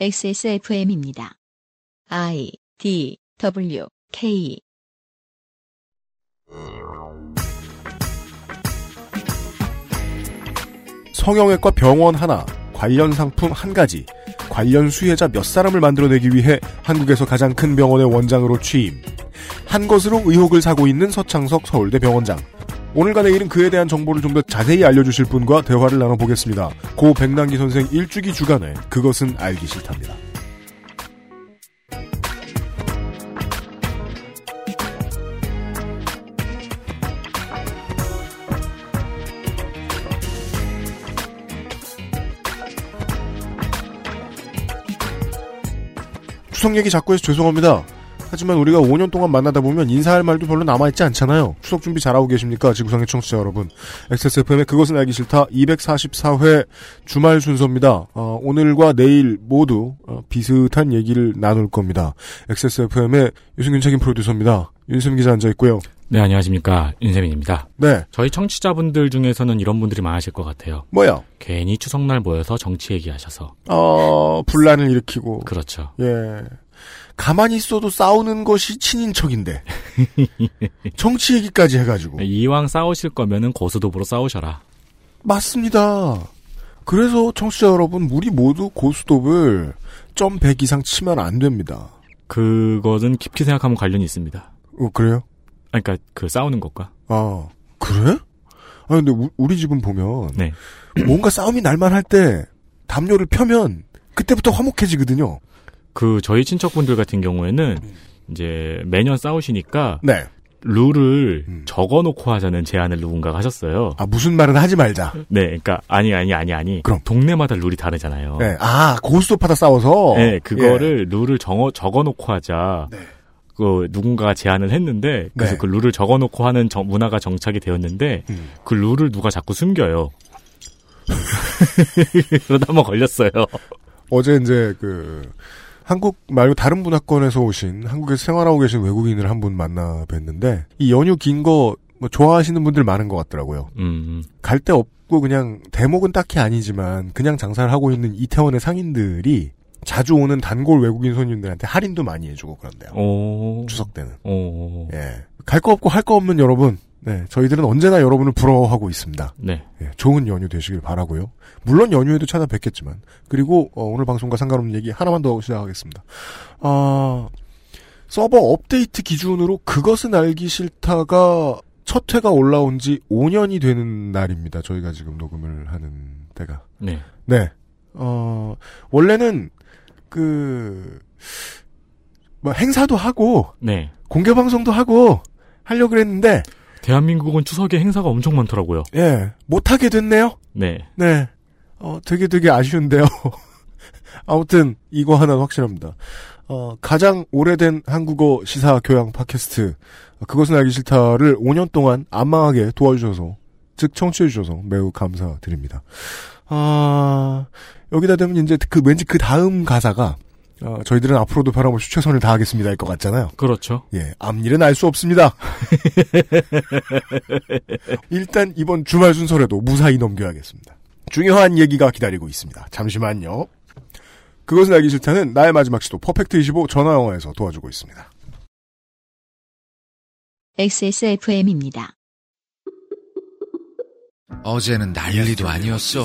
XSFM입니다. I D W K 성형외과 병원 하나, 관련 상품 한 가지, 관련 수혜자 몇 사람을 만들어내기 위해 한국에서 가장 큰 병원의 원장으로 취임. 한 것으로 의혹을 사고 있는 서창석 서울대 병원장. 오늘과 내일은 그에 대한 정보를 좀 더 자세히 알려주실 분과 대화를 나눠보겠습니다. 고 백남기 선생 일주기 주간에 그것은 알기 싫답니다. 추석 얘기 자꾸 해서 죄송합니다. 하지만 우리가 5년 동안 만나다 보면 인사할 말도 별로 남아있지 않잖아요. 추석 준비 잘하고 계십니까? 지구상의 청취자 여러분. XSFM의 그것은 알기 싫다 244회 주말 순서입니다. 어, 오늘과 내일 모두 어, 비슷한 얘기를 나눌 겁니다. XSFM의 유승균 책임 프로듀서입니다. 윤세민 기자 앉아있고요. 네, 안녕하십니까. 윤세민입니다. 네. 저희 청취자분들 중에서는 이런 분들이 많으실 것 같아요. 뭐야? 괜히 추석날 모여서 정치 얘기하셔서. 어, 분란을 일으키고. 그렇죠. 예. 가만히 있어도 싸우는 것이 친인척인데. 정치 얘기까지 해가지고. 이왕 싸우실 거면은 고수도부로 싸우셔라. 맞습니다. 그래서 청취자 여러분, 우리 모두 고스톱을 점 100 이상 치면 안 됩니다. 그것은 깊이 생각하면 관련이 있습니다. 어, 그래요? 아, 그러니까 그 싸우는 것과. 아, 그래? 아, 근데 우, 우리 집은 보면, 네. 뭔가 싸움이 날만 할 때, 담요를 펴면, 그때부터 화목해지거든요. 그 저희 친척분들 같은 경우에는 이제 매년 싸우시니까 네. 룰을 음. 적어놓고 하자는 제안을 누군가가 하셨어요. 아, 무슨 말은 하지 말자. 네, 그러니까 아니 아니 아니 아니. 그럼. 동네마다 룰이 다르잖아요. 네. 아, 고스톱하다 싸워서? 네, 그거를 룰을 정어, 적어놓고 하자. 네. 그 누군가가 제안을 했는데 그래서 네. 그 룰을 적어놓고 하는 정- 문화가 정착이 되었는데 음. 그 룰을 누가 자꾸 숨겨요. 그러다 한번 걸렸어요. 어제 이제 그 한국 말고 다른 문화권에서 오신 한국에서 생활하고 계신 외국인을 한 분 만나 뵀는데 이 연휴 긴 거 뭐 좋아하시는 분들 많은 것 같더라고요. 음, 갈데 없고 그냥 대목은 딱히 아니지만 그냥 장사를 하고 있는 이태원의 상인들이 자주 오는 단골 외국인 손님들한테 할인도 많이 해주고 그런데요. 오, 추석 때는. 오, 예. 갈 거 없고 할 거 없는 여러분. 네. 저희들은 언제나 여러분을 부러워하고 있습니다. 네, 예, 좋은 연휴 되시길 바라고요. 물론 연휴에도 찾아뵙겠지만 그리고 어, 오늘 방송과 상관없는 얘기 하나만 더 시작하겠습니다. 아 서버 업데이트 기준으로 그것은 알기 싫다가 첫 회가 올라온 지 5년이 되는 날입니다. 저희가 지금 녹음을 하는 때가. 네, 네. 어 원래는 그 뭐 행사도 하고 네. 공개 방송도 하고 하려고 그랬는데 대한민국은 추석에 행사가 엄청 많더라고요. 예 못하게 됐네요. 네, 네. 어, 되게 되게 아쉬운데요. 아무튼, 이거 하나는 확실합니다. 어, 가장 오래된 한국어 시사 교양 팟캐스트, 어, 그것은 알기 싫다를 5년 동안 안 망하게 도와주셔서, 즉, 청취해주셔서 매우 감사드립니다. 아, 여기다 대면 이제 그, 왠지 그 다음 가사가, 어, 저희들은 앞으로도 변함없이 최선을 다하겠습니다. 일 것 같잖아요. 그렇죠. 예, 앞일은 알 수 없습니다. 일단 이번 주말 순서라도 무사히 넘겨야겠습니다. 중요한 얘기가 기다리고 있습니다. 잠시만요. 그것은 알기 싫다는 나의 마지막 시도 퍼펙트25 전화영어에서 도와주고 있습니다. XSFM입니다. 어제는 난리도 아니었어.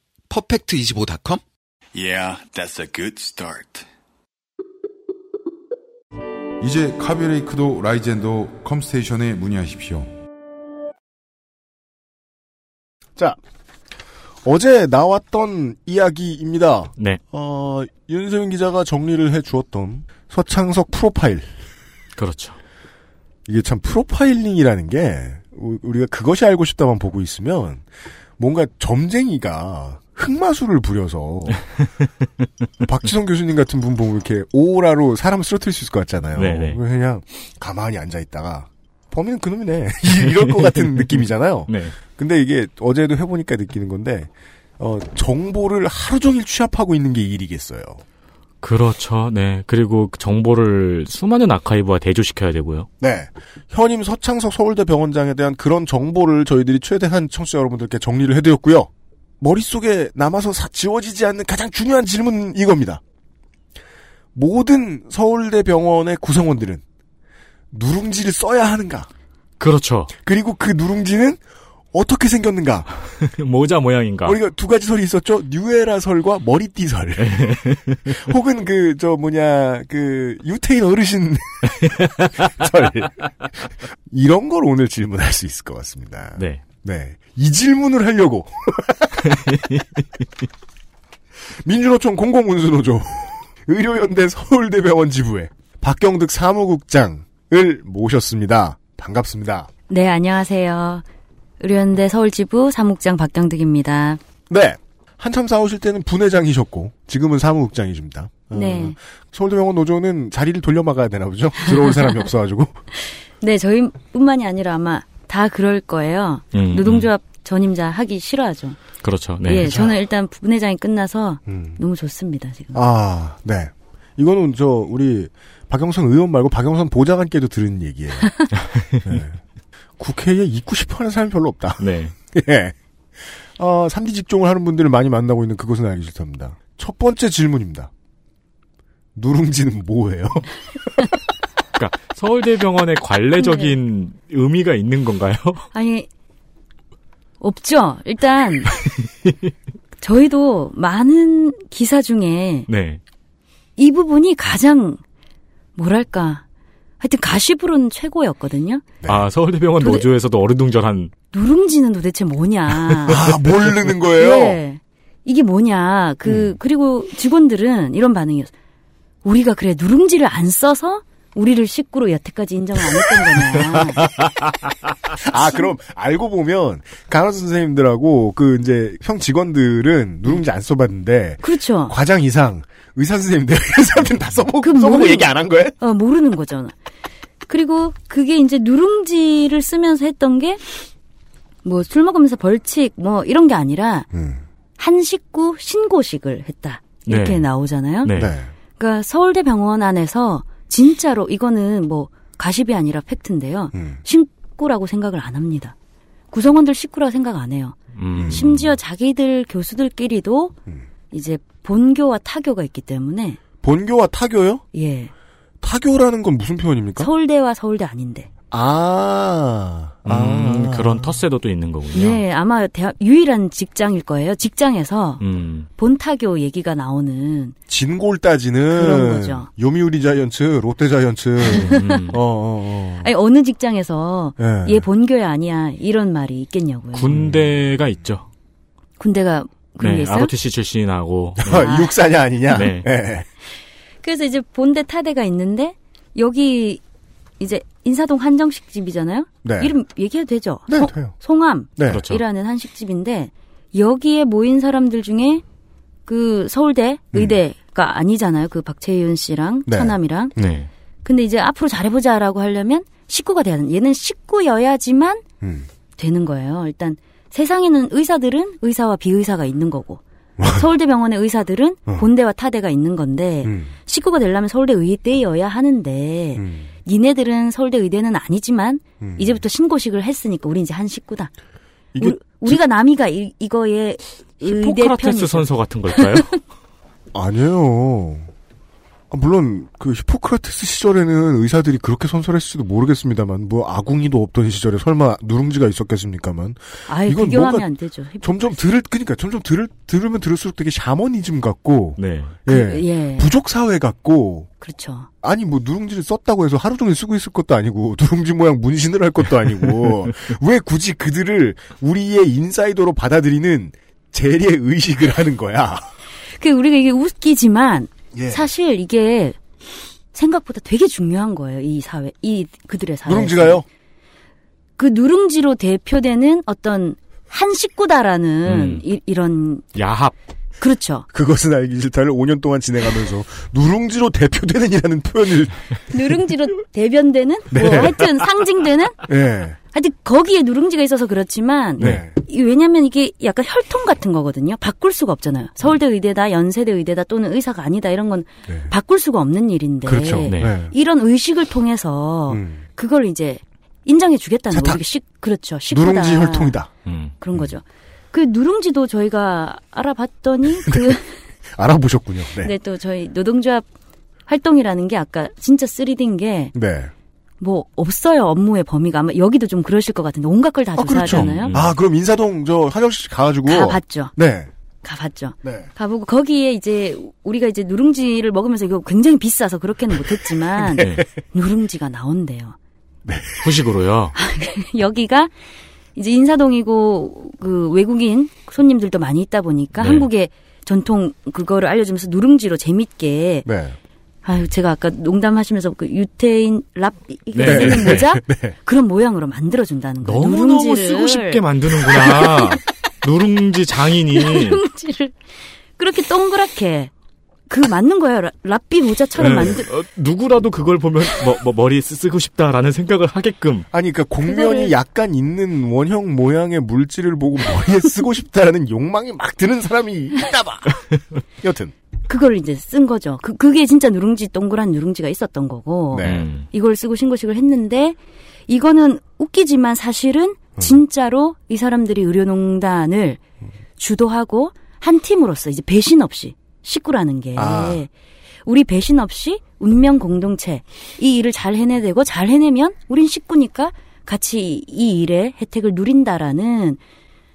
퍼펙트25.com? Yeah, that's a good start. 이제 카비레이크도 라이젠도 컴스테이션에 문의하십시오. 자, 어제 나왔던 이야기입니다. 네, 어, 윤세민 기자가 정리를 해 주었던 서창석 프로파일. 그렇죠. 이게 참 프로파일링이라는 게 우- 우리가 그것이 알고 싶다만 보고 있으면 뭔가 점쟁이가 흑마술을 부려서 박지성 교수님 같은 분 보면 이렇게 오라로 사람 쓰러뜨릴 수 있을 것 같잖아요. 네네. 그냥 가만히 앉아 있다가 범인은 그놈이네 이럴 것 같은 느낌이잖아요. 네. 근데 이게 어제도 해보니까 느끼는 건데 어, 정보를 하루 종일 취합하고 있는 게 일이겠어요. 그렇죠. 네. 그리고 그 정보를 수많은 아카이브와 대조시켜야 되고요. 네. 현임 서창석 서울대 병원장에 대한 그런 정보를 저희들이 최대한 청취자 여러분들께 정리를 해드렸고요. 머릿속에 남아서 사- 지워지지 않는 가장 중요한 질문은 이겁니다. 모든 서울대 병원의 구성원들은 누룽지를 써야 하는가? 그렇죠. 그리고 그 누룽지는 어떻게 생겼는가? 모자 모양인가. 우리가 두 가지 설이 있었죠. 뉴에라 설과 머리띠 설. 혹은 그 저 뭐냐 그 유태인 어르신 설. 이런 걸 오늘 질문할 수 있을 것 같습니다. 네. 네. 이 질문을 하려고 민주노총 공공운수노조 의료연대 서울대병원 지부에 박경득 사무국장을 모셨습니다. 반갑습니다. 네, 안녕하세요. 의료연대 서울지부 사무국장 박경득입니다. 네. 한참 싸우실 때는 분회장이셨고 지금은 사무국장이십니다. 어, 네. 서울대병원 노조는 자리를 돌려막아야 되나 보죠? 들어올 사람이 없어가지고. 네, 저희뿐만이 아니라 아마 다 그럴 거예요. 음, 노동조합 전임자 하기 싫어하죠. 그렇죠. 네. 예, 저는 일단 분회장이 끝나서 음. 너무 좋습니다, 지금. 아, 네. 이거는 저 우리 박영선 의원 말고 박영선 보좌관께도 들은 얘기예요. 네. 국회에 있고 싶어하는 사람이 별로 없다. 네. 예. 어, 3D 직종을 하는 분들을 많이 만나고 있는 그것은 알기 싫답니다. 첫 번째 질문입니다. 누룽지는 뭐예요? 그러니까 서울대병원의 관례적인 의미가 있는 건가요? 아니, 없죠. 일단, 저희도 많은 기사 중에 네. 이 부분이 가장, 뭐랄까, 하여튼 가시불은 최고였거든요. 아, 서울대병원 도대- 노조에서도 어르둥절한 누룽지는 도대체 뭐냐. 아, 모르는 거예요? 네. 이게 뭐냐. 그, 그리고 직원들은 이런 반응이었어요. 우리가 그래, 누룽지를 안 써서 우리를 식구로 여태까지 인정을 안 했던 거냐. 아, 그럼 알고 보면 간호사 선생님들하고 그 이제 형 직원들은 누룽지 안 써봤는데 그렇죠. 과장 이상 의사 선생님들 이런 사람들은 다 써보고, 그 써보고 모르는- 얘기 안 한 거예요? 어, 모르는 거죠. 그리고 그게 이제 누룽지를 쓰면서 했던 게, 뭐 술 먹으면서 벌칙, 뭐 이런 게 아니라, 음. 한 식구 신고식을 했다. 이렇게 네. 나오잖아요. 네. 네. 그러니까 서울대 병원 안에서 진짜로 이거는 뭐 가십이 아니라 팩트인데요. 음. 식구라고 생각을 안 합니다. 구성원들 식구라고 생각 안 해요. 음. 심지어 자기들 교수들끼리도 음. 이제 본교와 타교가 있기 때문에 본교와 타교요? 예 타교라는 건 무슨 표현입니까? 서울대와 서울대 아닌데 아, 아. 음, 그런 텃세도 또 있는 거군요. 네 아마 대학 유일한 직장일 거예요. 직장에서 음. 본타교 얘기가 나오는 진골 따지는 그런 거죠. 요미우리 자이언츠, 롯데 자이언츠. 음. 어, 어, 어. 아니 어느 직장에서 예. 얘 본교야 아니야 이런 말이 있겠냐고요. 군대가 있죠. 군대가 그런 게 네. 있어요? ROTC 출신하고 네. 아, 육사냐 아니냐? 네. 예. 그래서 이제 본대 타대가 있는데 여기 이제 인사동 한정식 집이잖아요. 네. 이름 얘기해도 되죠? 네, 송- 돼요. 송암이라는 네. 그렇죠. 한식집인데 여기에 모인 사람들 중에 그 서울대 의대가 아니잖아요. 그 박채윤 씨랑 음. 네. 천남이랑. 네. 근데 이제 앞으로 잘해보자라고 하려면 식구가 돼야 되는. 얘는 식구여야지만 음. 되는 거예요. 일단 세상에는 의사들은 의사와 비의사가 있는 거고 서울대병원의 의사들은 어. 본대와 타대가 있는 건데 음. 식구가 되려면 서울대 의대여야 하는데 음. 니네들은 서울대 의대는 아니지만 음. 이제부터 신고식을 했으니까 우리 이제 한 식구다. 이게 우리, 가 남이가 이, 의대 히포크라테스. 선서 같은 걸까요? 아니에요. 아, 물론 그 히포크라테스 시절에는 의사들이 그렇게 선설했을지도 모르겠습니다만 뭐 아궁이도 없던 시절에 설마 누룽지가 있었겠습니까만 아예 이건 비교하면 안 되죠. 점점 들을 그러니까 점점 들을 들으면 들을수록 되게 샤머니즘 같고 네. 예, 예, 부족 사회 같고 그렇죠. 아니 뭐 누룽지를 썼다고 해서 하루 종일 쓰고 있을 것도 아니고 누룽지 모양 문신을 할 것도 아니고 왜 굳이 그들을 우리의 인사이더로 받아들이는 재리의 의식을 하는 거야. 그 우리가 이게 웃기지만 예. 사실 이게 생각보다 되게 중요한 거예요. 이 사회, 이 그들의 사회. 누룽지가요? 그 누룽지로 대표되는 어떤 한 식구다라는 음. 이, 이런 야합. 그렇죠. 그것은 알기 싫다를 5년 동안 진행하면서 누룽지로 대표되는이라는 표현을 누룽지로 대변되는 뭐 네. 하여튼 상징되는 예. 하여튼 거기에 누룽지가 있어서 그렇지만 네. 이- 왜냐면 이게 약간 혈통 같은 거거든요. 바꿀 수가 없잖아요. 서울대 의대다, 연세대 의대다 또는 의사가 아니다 이런 건 네. 바꿀 수가 없는 일인데 그렇죠. 네. 네. 이런 의식을 통해서 음. 그걸 이제 인정해 주겠다는 세탁. 거. 이게 식 그렇죠. 식구다. 누룽지 혈통이다. 음. 그런 거죠. 그 누룽지도 저희가 알아봤더니 그 알아보셨군요. 네. 근데 또 저희 노동조합 활동이라는 게 아까 진짜 3D인 게 네. 뭐 없어요 업무의 범위가 아마 여기도 좀 그러실 것 같은데 온갖 걸다 아, 그렇죠. 조사하잖아요. 음. 아, 그럼 인사동 저 한영씨 가가지고. 가봤죠. 네. 가봤죠. 네. 가보고 거기에 이제 우리가 이제 누룽지를 먹으면서 이거 굉장히 비싸서 그렇게는 못했지만 네. 누룽지가 나온대요. 후식으로요. 여기가 이제 인사동이고 그 외국인 손님들도 많이 있다 보니까 네. 한국의 전통 그거를 알려주면서 누룽지로 재밌게 네. 아유 제가 아까 농담하시면서 그 유태인 랍 이거 네. 쓰는 모자 네. 그런 모양으로 만들어준다는 거예요. 너무너무 누룽지를 쓰고 싶게 만드는구나. 누룽지 장인이. 누룽지를 그렇게 동그랗게 그 맞는 거예요. 라- 랍비 모자처럼 네. 만들. 어, 누구라도 그걸 보면 뭐, 뭐 머리에 쓰- 쓰고 싶다라는 생각을 하게끔 아니, 그니까 공면이 그거를- 약간 있는 원형 모양의 물질을 보고 머리에 쓰고 싶다라는 욕망이 막 드는 사람이 있나 봐. 여튼. 그걸 이제 쓴 거죠. 그 그게 진짜 누룽지 동그란 누룽지가 있었던 거고 네. 음. 이걸 쓰고 신고식을 했는데 이거는 웃기지만 사실은 진짜로 이 사람들이 의료농단을 주도하고 한 팀으로서 이제 배신 없이 식구라는 게 아. 우리 배신 없이 운명 공동체 이 일을 잘 해내되고 잘 해내면 우린 식구니까 같이 이 일의 혜택을 누린다라는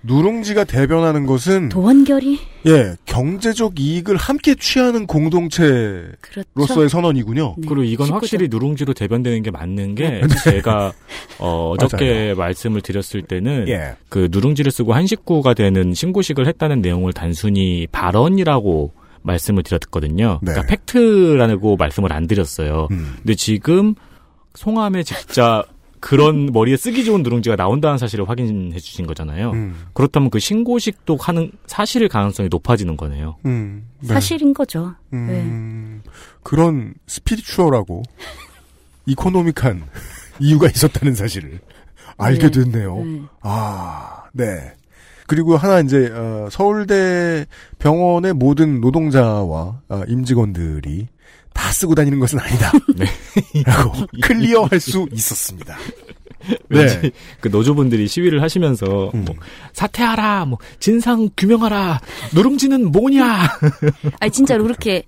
누룽지가 대변하는 것은 도원결이 예 경제적 이익을 함께 취하는 공동체로서의 그렇죠. 선언이군요. 네, 그리고 이건 식구죠. 확실히 누룽지로 대변되는 게 맞는 게 네. 제가 어, 어저께 말씀을 드렸을 때는 예. 그 누룽지를 쓰고 한 식구가 되는 신고식을 했다는 내용을 단순히 발언이라고 말씀을 드렸거든요. 네. 그러니까 팩트라고 말씀을 안 드렸어요. 음. 근데 지금 송암에 진짜 그런 머리에 쓰기 좋은 누룽지가 나온다는 사실을 확인해 주신 거잖아요. 음. 그렇다면 그 신고식도 하는 사실일 가능성이 높아지는 거네요. 음. 네. 사실인 거죠. 네. 음, 그런 스피리추얼하고 이코노믹한 이유가 있었다는 사실을 알게 네. 됐네요. 네. 아, 네. 그리고 하나 이제 어, 서울대 병원의 모든 노동자와 어, 임직원들이 다 쓰고 다니는 것은 아니다. 네. 라고 클리어할 수 있었습니다. 네. 그 노조분들이 시위를 하시면서 음. 뭐 사퇴하라, 뭐 진상 규명하라, 누룽지는 뭐냐? 아니 진짜로 그렇게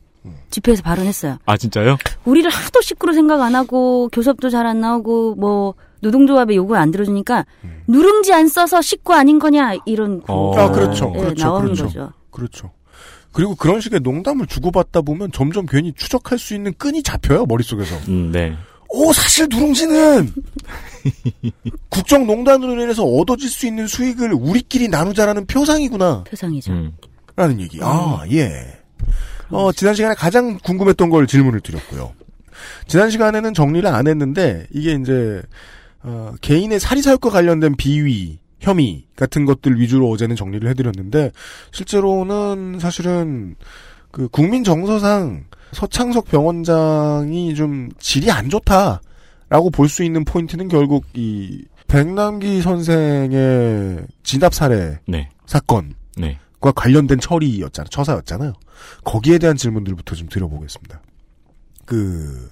집회에서 발언했어요. 아 진짜요? 우리를 하도 식구로 생각 안 하고 교섭도 잘 안 나오고 뭐 노동조합의 요구 안 들어주니까 누룽지 안 써서 식구 아닌 거냐 이런 어. 아, 그렇죠. 예, 그렇죠. 나오는 그렇죠. 거죠. 그렇죠. 그리고 그런 식의 농담을 주고받다 보면 점점 괜히 추적할 수 있는 끈이 잡혀요, 머릿속에서. 음, 네. 오, 사실 누룽지는 국정농단으로 인해서 얻어질 수 있는 수익을 우리끼리 나누자라는 표상이구나. 표상이죠. 음. 라는 얘기. 아, 예. 어, 지난 시간에 가장 궁금했던 걸 질문을 드렸고요. 지난 시간에는 정리를 안 했는데, 이게 이제, 어, 개인의 사리사욕과 관련된 비위, 혐의 같은 것들 위주로 어제는 정리를 해드렸는데, 실제로는 사실은, 그, 국민 정서상 서창석 병원장이 좀 질이 안 좋다라고 볼 수 있는 포인트는 결국 이, 백남기 선생의 진압 살해 네. 사건, 네. 과 관련된 처리였잖아요. 처사였잖아요. 거기에 대한 질문들부터 좀 드려보겠습니다. 그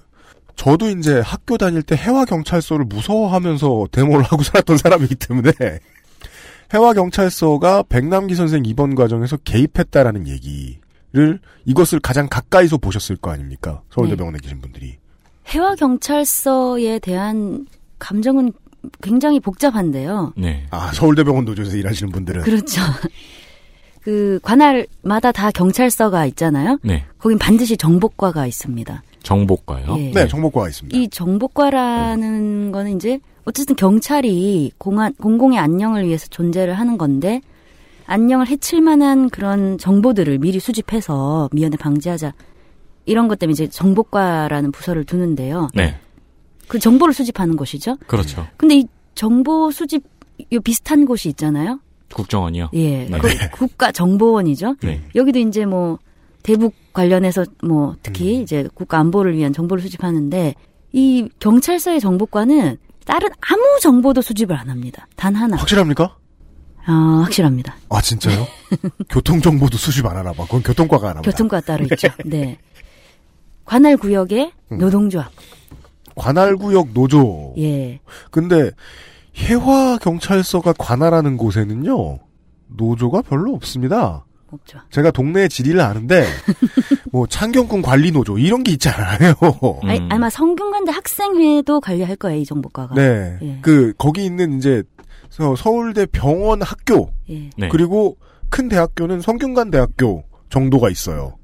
저도 이제 학교 다닐 때 해와 경찰서를 무서워하면서 데모를 하고 살았던 사람이기 때문에 해와 경찰서가 백남기 선생 입원 과정에서 개입했다라는 얘기를 이것을 가장 가까이서 보셨을 거 아닙니까? 서울대병원에 계신 분들이. 해와 경찰서에 대한 감정은 굉장히 복잡한데요. 네. 아 서울대병원 노조에서 일하시는 분들은 그렇죠. 그 관할마다 다 경찰서가 있잖아요. 네. 거긴 반드시 정복과가 있습니다. 정보과요. 예. 네 정보과가 있습니다. 이 정복과라는 거는 이제 어쨌든 경찰이 공안, 공공의 안녕을 위해서 존재를 하는 건데 안녕을 해칠 만한 그런 정보들을 미리 수집해서 미연에 방지하자. 이런 것 때문에 이제 정복과라는 부서를 두는데요. 네. 그 정보를 수집하는 곳이죠. 그렇죠. 근데 이 정보 수집 요 비슷한 곳이 있잖아요. 국정원이요. 예, 네. 그 국가 정보원이죠. 네. 여기도 이제 뭐 대북 관련해서 뭐 특히 음. 이제 국가 안보를 위한 정보를 수집하는데 이 경찰서의 정보과는 다른 아무 정보도 수집을 안 합니다. 단 하나. 확실합니까? 아, 확실합니다. 아 진짜요? 교통 정보도 수집 안 하나 봐. 그건 교통과가 하나 봐. 교통과 따로 있죠. 네. 관할 구역의 음. 노동조합. 관할 구역 노조. 예. 근데 해화 경찰서가 관할하는 곳에는요 노조가 별로 없습니다. 없죠. 제가 동네 지리를 아는데 뭐 창경군 관리 노조 이런 게 있잖아요. 음. 아니, 아마 성균관대 학생회도 관리할 거예요, 이 정보과가. 네, 예. 그 거기 있는 이제 서- 서울대 병원 학교 예. 네. 그리고 큰 대학교는 성균관 대학교 정도가 있어요.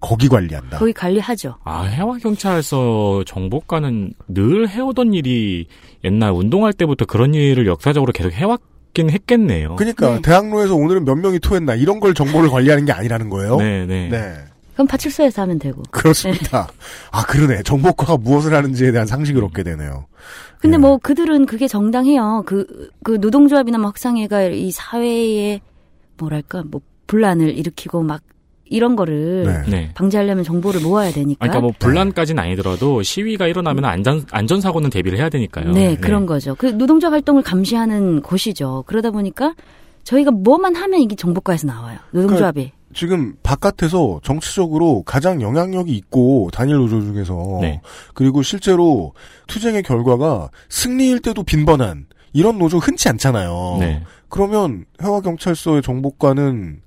거기 관리한다. 거기 관리하죠. 아, 해와경찰서 정보과는 늘 해오던 일이 옛날 운동할 때부터 그런 일을 역사적으로 계속 해왔 긴 했겠네요. 그러니까 네. 대학로에서 오늘은 몇 명이 토했나 이런 걸 정보를 관리하는 게 아니라는 거예요. 네, 네. 네. 그럼 파출소에서 하면 되고. 그렇습니다. 아 그러네. 정보과가 무엇을 하는지에 대한 상식을 얻게 되네요. 근데 예. 뭐 그들은 그게 정당해요. 그, 그 노동조합이나 뭐 학상회가 이 사회에 뭐랄까, 뭐 분란을 일으키고 막 이런 거를 네. 네. 방지하려면 정보를 모아야 되니까. 아, 그러니까 뭐 분란까지는 아니더라도 시위가 일어나면 안전 안전 사고는 대비를 해야 되니까요. 네, 그런 거죠. 그 노동조합 활동을 감시하는 곳이죠. 그러다 보니까 저희가 뭐만 하면 이게 정보과에서 나와요. 노동조합이. 지금 바깥에서 정치적으로 가장 영향력이 있고 단일 노조 중에서 네. 그리고 실제로 투쟁의 결과가 승리일 때도 빈번한 이런 노조 흔치 않잖아요. 네. 그러면 해화경찰서의 정보과는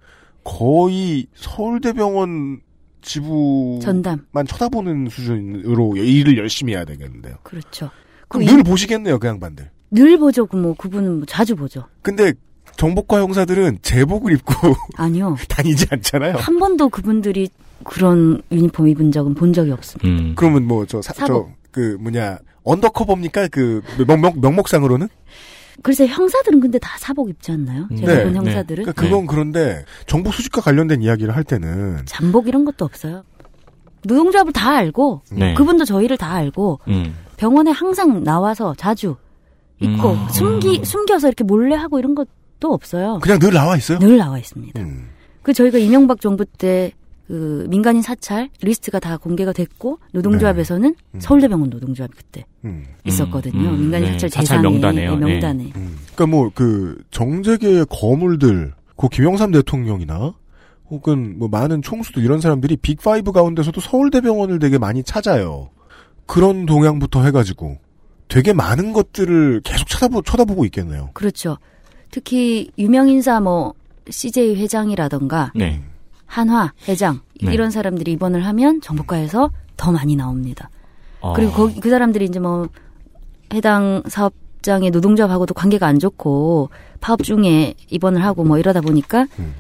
거의 서울대병원 지부만 전담. 쳐다보는 수준으로 일을 열심히 해야 되겠는데요. 그렇죠. 그럼 그늘 보시겠네요, 그 양반들. 늘 보죠. 그뭐 그분은 뭐 자주 보죠. 근데 정보과 형사들은 제복을 입고 아니요. 다니지 않잖아요. 한 번도 그분들이 그런 유니폼 입은 적은 본 적이 없습니다. 음. 그러면 뭐저 사복. 그 뭐냐 undercover입니까 그 명목 명목상으로는? 글쎄 형사들은 근데 다 사복 입지 않나요? 제가 네, 본 네. 형사들은 그러니까 그건 그런데 정보 수집과 관련된 이야기를 할 때는 잠복 이런 것도 없어요. 노동조합을 다 알고 네. 그분도 저희를 다 알고 음. 병원에 항상 나와서 자주 있고 음. 숨기 숨겨서 이렇게 몰래 하고 이런 것도 없어요. 그냥 늘 나와 있어요. 늘 나와 있습니다. 음. 그 저희가 이명박 정부 때 그 민간인 사찰 리스트가 다 공개가 됐고 노동조합에서는 음. 서울대병원 노동조합이 그때 음. 있었거든요. 음, 민간인 네. 사찰 대상에 명단에요. 네, 명단에. 음. 그러니까 뭐 그 정재계의 거물들, 그 김영삼 대통령이나 혹은 뭐 많은 총수도 이런 사람들이 빅5 가운데서도 서울대병원을 되게 많이 찾아요. 그런 동향부터 해가지고 되게 많은 것들을 계속 쳐다보, 쳐다보고 있겠네요. 그렇죠. 특히 유명 인사 뭐 CJ 회장이라던가 네. 한화 회장 네. 이런 사람들이 입원을 하면 정보과에서 더 많이 나옵니다. 어. 그리고 거기 그 사람들이 이제 뭐 해당 사업장의 노동조합하고도 관계가 안 좋고 파업 중에 입원을 하고 뭐 이러다 보니까 음.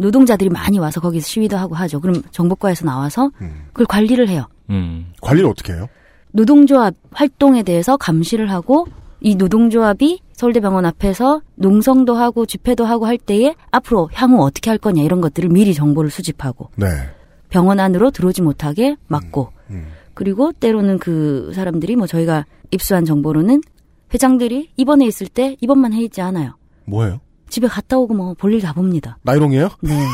노동자들이 많이 와서 거기서 시위도 하고 하죠. 그럼 정보과에서 나와서 음. 그걸 관리를 해요. 음. 관리를 어떻게 해요? 노동조합 활동에 대해서 감시를 하고 이 노동조합이 서울대병원 앞에서 농성도 하고 집회도 하고 할 때에 앞으로 향후 어떻게 할 거냐 이런 것들을 미리 정보를 수집하고 네. 병원 안으로 들어오지 못하게 막고 음. 그리고 때로는 그 사람들이 뭐 저희가 입수한 정보로는 회장들이 입원해 있을 때 입원만 해 있지 않아요. 뭐예요? 집에 갔다 오고 뭐 볼일 다 봅니다. 나이롱이에요? 네.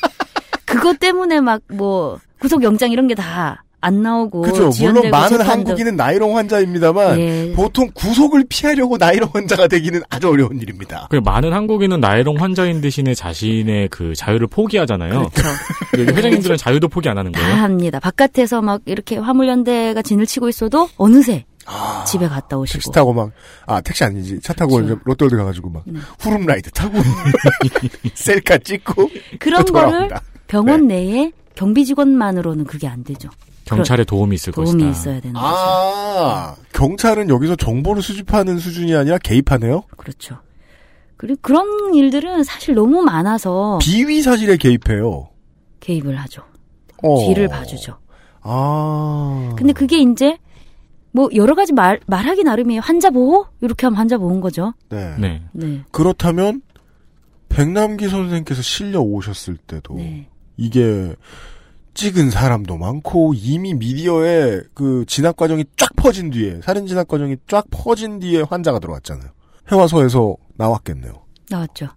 그것 때문에 막 뭐 구속영장 이런 게 다 안 나오고 그죠. 물론 많은 재판도- 한국인은 나이롱 환자입니다만 예. 보통 구속을 피하려고 나이롱 환자가 되기는 아주 어려운 일입니다. 그 많은 한국인은 나이롱 환자인 대신에 자신의 그 자유를 포기하잖아요. 그렇죠. 여기 회장님들은 자유도 포기 안 하는 다 거예요. 합니다. 바깥에서 막 이렇게 화물연대가 진을 치고 있어도 어느새 집에 갔다 오시고. 택시 타고 막, 아, 택시 아니지. 차 타고 그렇죠. 롯데월드 가가지고 막, 네. 후룸 라이드 타고, 셀카 찍고, 그런 또 거를. 병원 내에 경비 직원만으로는 그게 안 되죠. 경찰의 도움이 있을 도움이 것이다. 있어야 되는 거죠. 아, 경찰은 여기서 정보를 수집하는 수준이 아니라 개입하네요? 그렇죠. 그리고 그런 일들은 사실 너무 많아서 비위 사실에 개입해요. 개입을 하죠. 어. 뒤를 봐주죠. 아. 근데 그게 이제 뭐 여러 가지 말 말하기 나름이에요. 환자 보호 이렇게 하면 환자 보호인 거죠. 네. 네. 네. 그렇다면, 백남기 선생께서 실려 오셨을 때도, 네. 이게, 찍은 사람도 많고, 이미 미디어에 그 진압 과정이 쫙 퍼진 뒤에, 살인 진압 과정이 쫙 퍼진 뒤에 환자가 들어왔잖아요. 해와서에서 나왔겠네요. 나왔죠.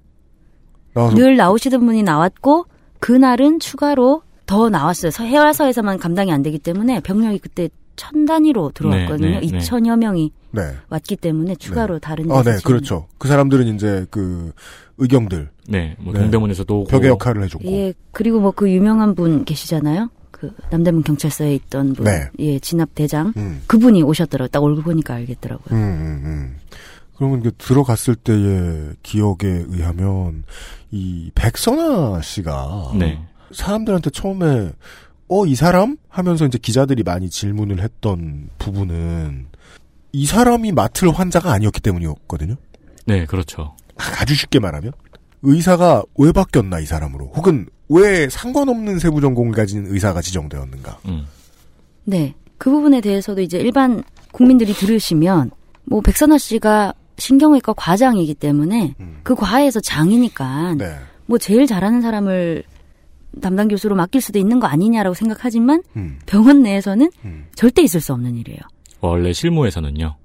나와서 늘 나오시던 분이 나왔고 그날은 추가로 더 나왔어요. 서- 해와서에서만 감당이 안 되기 때문에 병력이 그때 천 단위로 들어왔거든요. 네, 네, 네. 2천여 명이 네. 왔기 때문에 추가로 다른 아, 데서 네, 그렇죠. 그 사람들은 이제 그 의경들 네, 뭐 네. 동대문에서도 오고 벽의 역할을 해줬고. 예, 그리고 뭐 그 유명한 분 계시잖아요. 그 남대문 경찰서에 있던 분, 네. 예, 진압 대장 음, 그분이 오셨더라고요. 딱 얼굴 보니까 알겠더라고요. 음, 음, 음. 그러면 그 들어갔을 때의 기억에 의하면 이 백선아 씨가 네. 사람들한테 처음에 어 이 사람 하면서 이제 기자들이 많이 질문을 했던 부분은 이 사람이 맡을 환자가 아니었기 때문이었거든요. 네, 그렇죠. 아주 쉽게 말하면 의사가 왜 바뀌었나 이 사람으로 혹은 왜 상관없는 세부 전공을 가진 의사가 지정되었는가. 음. 네. 그 부분에 대해서도 이제 일반 국민들이 들으시면 뭐 백선아 씨가 신경외과 과장이기 때문에 음. 그 과에서 장이니까 네. 뭐 제일 잘하는 사람을 담당 교수로 맡길 수도 있는 거 아니냐라고 생각하지만 음, 병원 내에서는 음. 절대 있을 수 없는 일이에요. 원래 실무에서는요.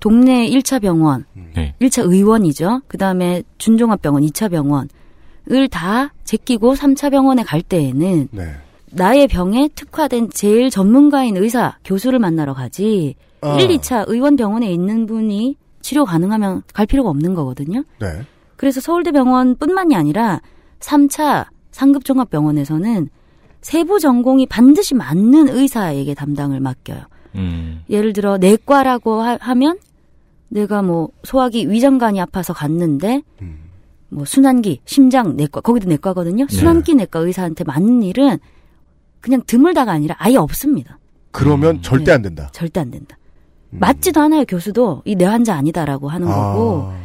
동네 1차 병원, 네. 1차 의원이죠. 그 다음에 준종합병원, 2차 병원을 다 제끼고 3차 병원에 갈 때에는 네. 나의 병에 특화된 제일 전문가인 의사, 교수를 만나러 가지 아, 1, 2차 의원 병원에 있는 분이 치료 가능하면 갈 필요가 없는 거거든요. 네. 그래서 서울대병원뿐만이 아니라 3차 상급종합병원에서는 세부 전공이 반드시 맞는 의사에게 담당을 맡겨요. 음. 예를 들어 내과라고 하, 면 내가 뭐 소화기 위장관이 아파서 갔는데 음. 뭐 순환기, 심장 내과 거기도 내과거든요. 순환기 내과 의사한테 맞는 일은 그냥 드물다가 아니라 아예 없습니다. 그러면 음. 절대 네. 안 된다. 절대 안 된다. 음. 맞지도 않아요, 교수도. 이 내 환자 아니다라고 하는 거고. 아,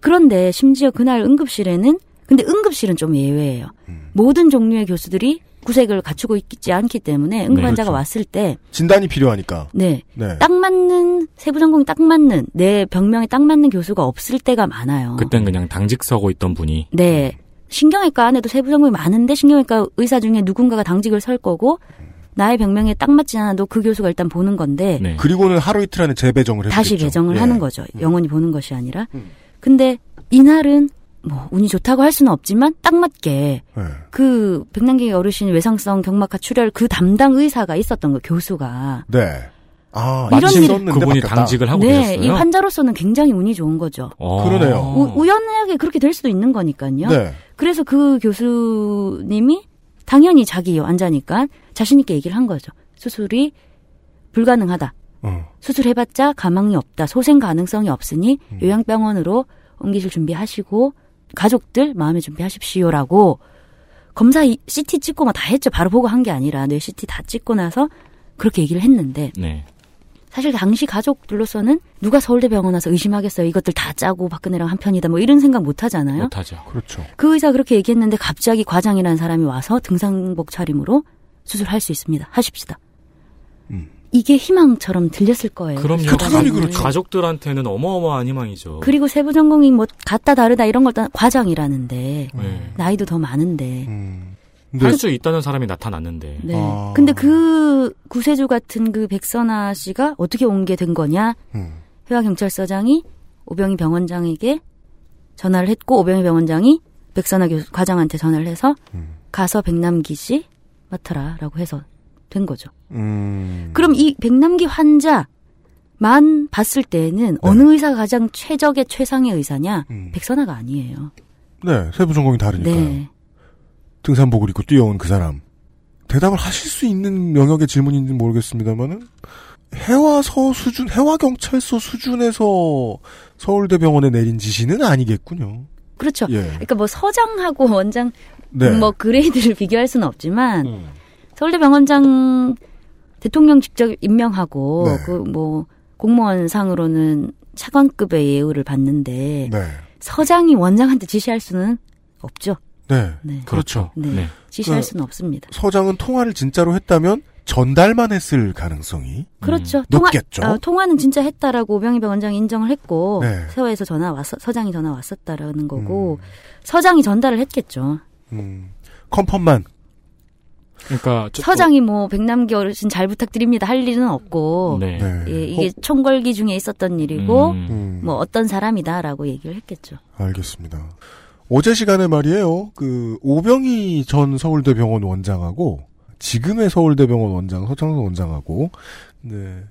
그런데 심지어 그날 응급실에는 근데 응급실은 좀 예외예요. 음. 모든 종류의 교수들이 구색을 갖추고 있지 않기 때문에 응급 네, 환자가 그렇죠. 왔을 때 진단이 필요하니까. 네. 네. 딱 맞는 세부 전공이 딱 맞는 내 병명에 딱 맞는 교수가 없을 때가 많아요. 그땐 그냥 당직 서고 있던 분이 네. 신경외과 안에도 세부 전공이 많은데 신경외과 의사 중에 누군가가 당직을 설 거고 나의 병명에 딱 맞지 않아도 그 교수가 일단 보는 건데 네. 그리고는 하루 이틀 안에 재배정을. 다시 배정을 예. 하는 거죠. 영원히 보는 것이 아니라. 음. 근데 이날은 뭐 운이 좋다고 할 수는 없지만 딱 맞게 예. 그 백남기 어르신 외상성 경막하 출혈 그 담당 의사가 있었던 거 교수가. 네. 아, 이런 썼는데 그분이 바뀌었다. 당직을 하고 네, 계셨어요. 이 환자로서는 굉장히 운이 좋은 거죠. 어. 그러네요. 우, 우연하게 그렇게 될 수도 있는 거니까요. 네. 그래서 그 교수님이 당연히 자기 환자니까 자신 있게 얘기를 한 거죠. 수술이 불가능하다. 어. 수술해봤자 가망이 없다. 소생 가능성이 없으니 음. 요양병원으로 옮기실 준비하시고 가족들 마음의 준비하십시오라고 검사 이- CT 찍고 뭐다 했죠. 바로 보고 한 게 아니라 뇌 CT 다 찍고 나서 그렇게 얘기를 했는데 네. 사실 당시 가족들로서는 누가 서울대병원 와서 의심하겠어요. 이것들 다 짜고 박근혜랑 한 편이다. 뭐 이런 생각 못 하잖아요. 못 하죠. 그렇죠. 그 의사 그렇게 얘기했는데 갑자기 과장이라는 사람이 와서 등산복 차림으로 수술할 수 있습니다. 하십시다. 음. 이게 희망처럼 들렸을 거예요. 그럼요. 그 당연히. 그렇죠. 가족들한테는 어마어마한 희망이죠. 그리고 세부 전공이 뭐 같다 다르다 이런 걸 과장이라는데 네. 나이도 더 많은데. 음. 근데 할수 있다는 사람이 나타났는데. 네. 아. 근데 그 구세주 같은 그 백선아 씨가 어떻게 온 게 된 거냐? 음. 회화 경찰서장이 오병희 병원장에게 전화를 했고 오병희 병원장이 백선아 교수 과장한테 전화를 해서 음. 가서 백남기 씨 맡아라라고 해서 된 거죠. 음. 그럼 이 백남기 환자만 봤을 때는 어느 의사가 가장 최적의 최상의 의사냐? 네. 음. 백선아가 아니에요. 네, 세부 전공이 다르니까요. 네. 등산복을 입고 뛰어온 그 사람. 대답을 하실 수 있는 영역의 질문인지는 모르겠습니다만은 해와서 수준, 해와경찰서 수준에서 서울대병원에 내린 지시는 아니겠군요. 그렇죠. 예. 그러니까 뭐 서장하고 원장 네. 뭐 그레이드를 비교할 수는 없지만 음. 서울대병원장 대통령 직접 임명하고 네. 그뭐 공무원 상으로는 차관급의 예우를 받는데 네. 서장이 원장한테 지시할 수는 없죠. 네. 네. 그렇죠. 네. 네. 지시할 그- 수는 없습니다. 서장은 통화를 진짜로 했다면 전달만 했을 가능성이 그렇죠. 통화, 높겠죠. 아, 통화는 진짜 했다라고 오병희 병원장이 인정을 했고 네. 세화에서 전화 왔 서장이 전화 왔었다라는 거고 음. 서장이 전달을 했겠죠. 음. 컨펌만. 그러니까 저- 서장이 뭐 백남기 어르신 잘 부탁드립니다 할 일은 없고 네. 네. 예, 이게 총궐기 중에 있었던 일이고 음. 음. 뭐 어떤 사람이다라고 얘기를 했겠죠. 알겠습니다. 어제 시간에 말이에요. 그 오병희 전 서울대병원 원장하고 지금의 서울대병원 원장 서창선 원장하고 네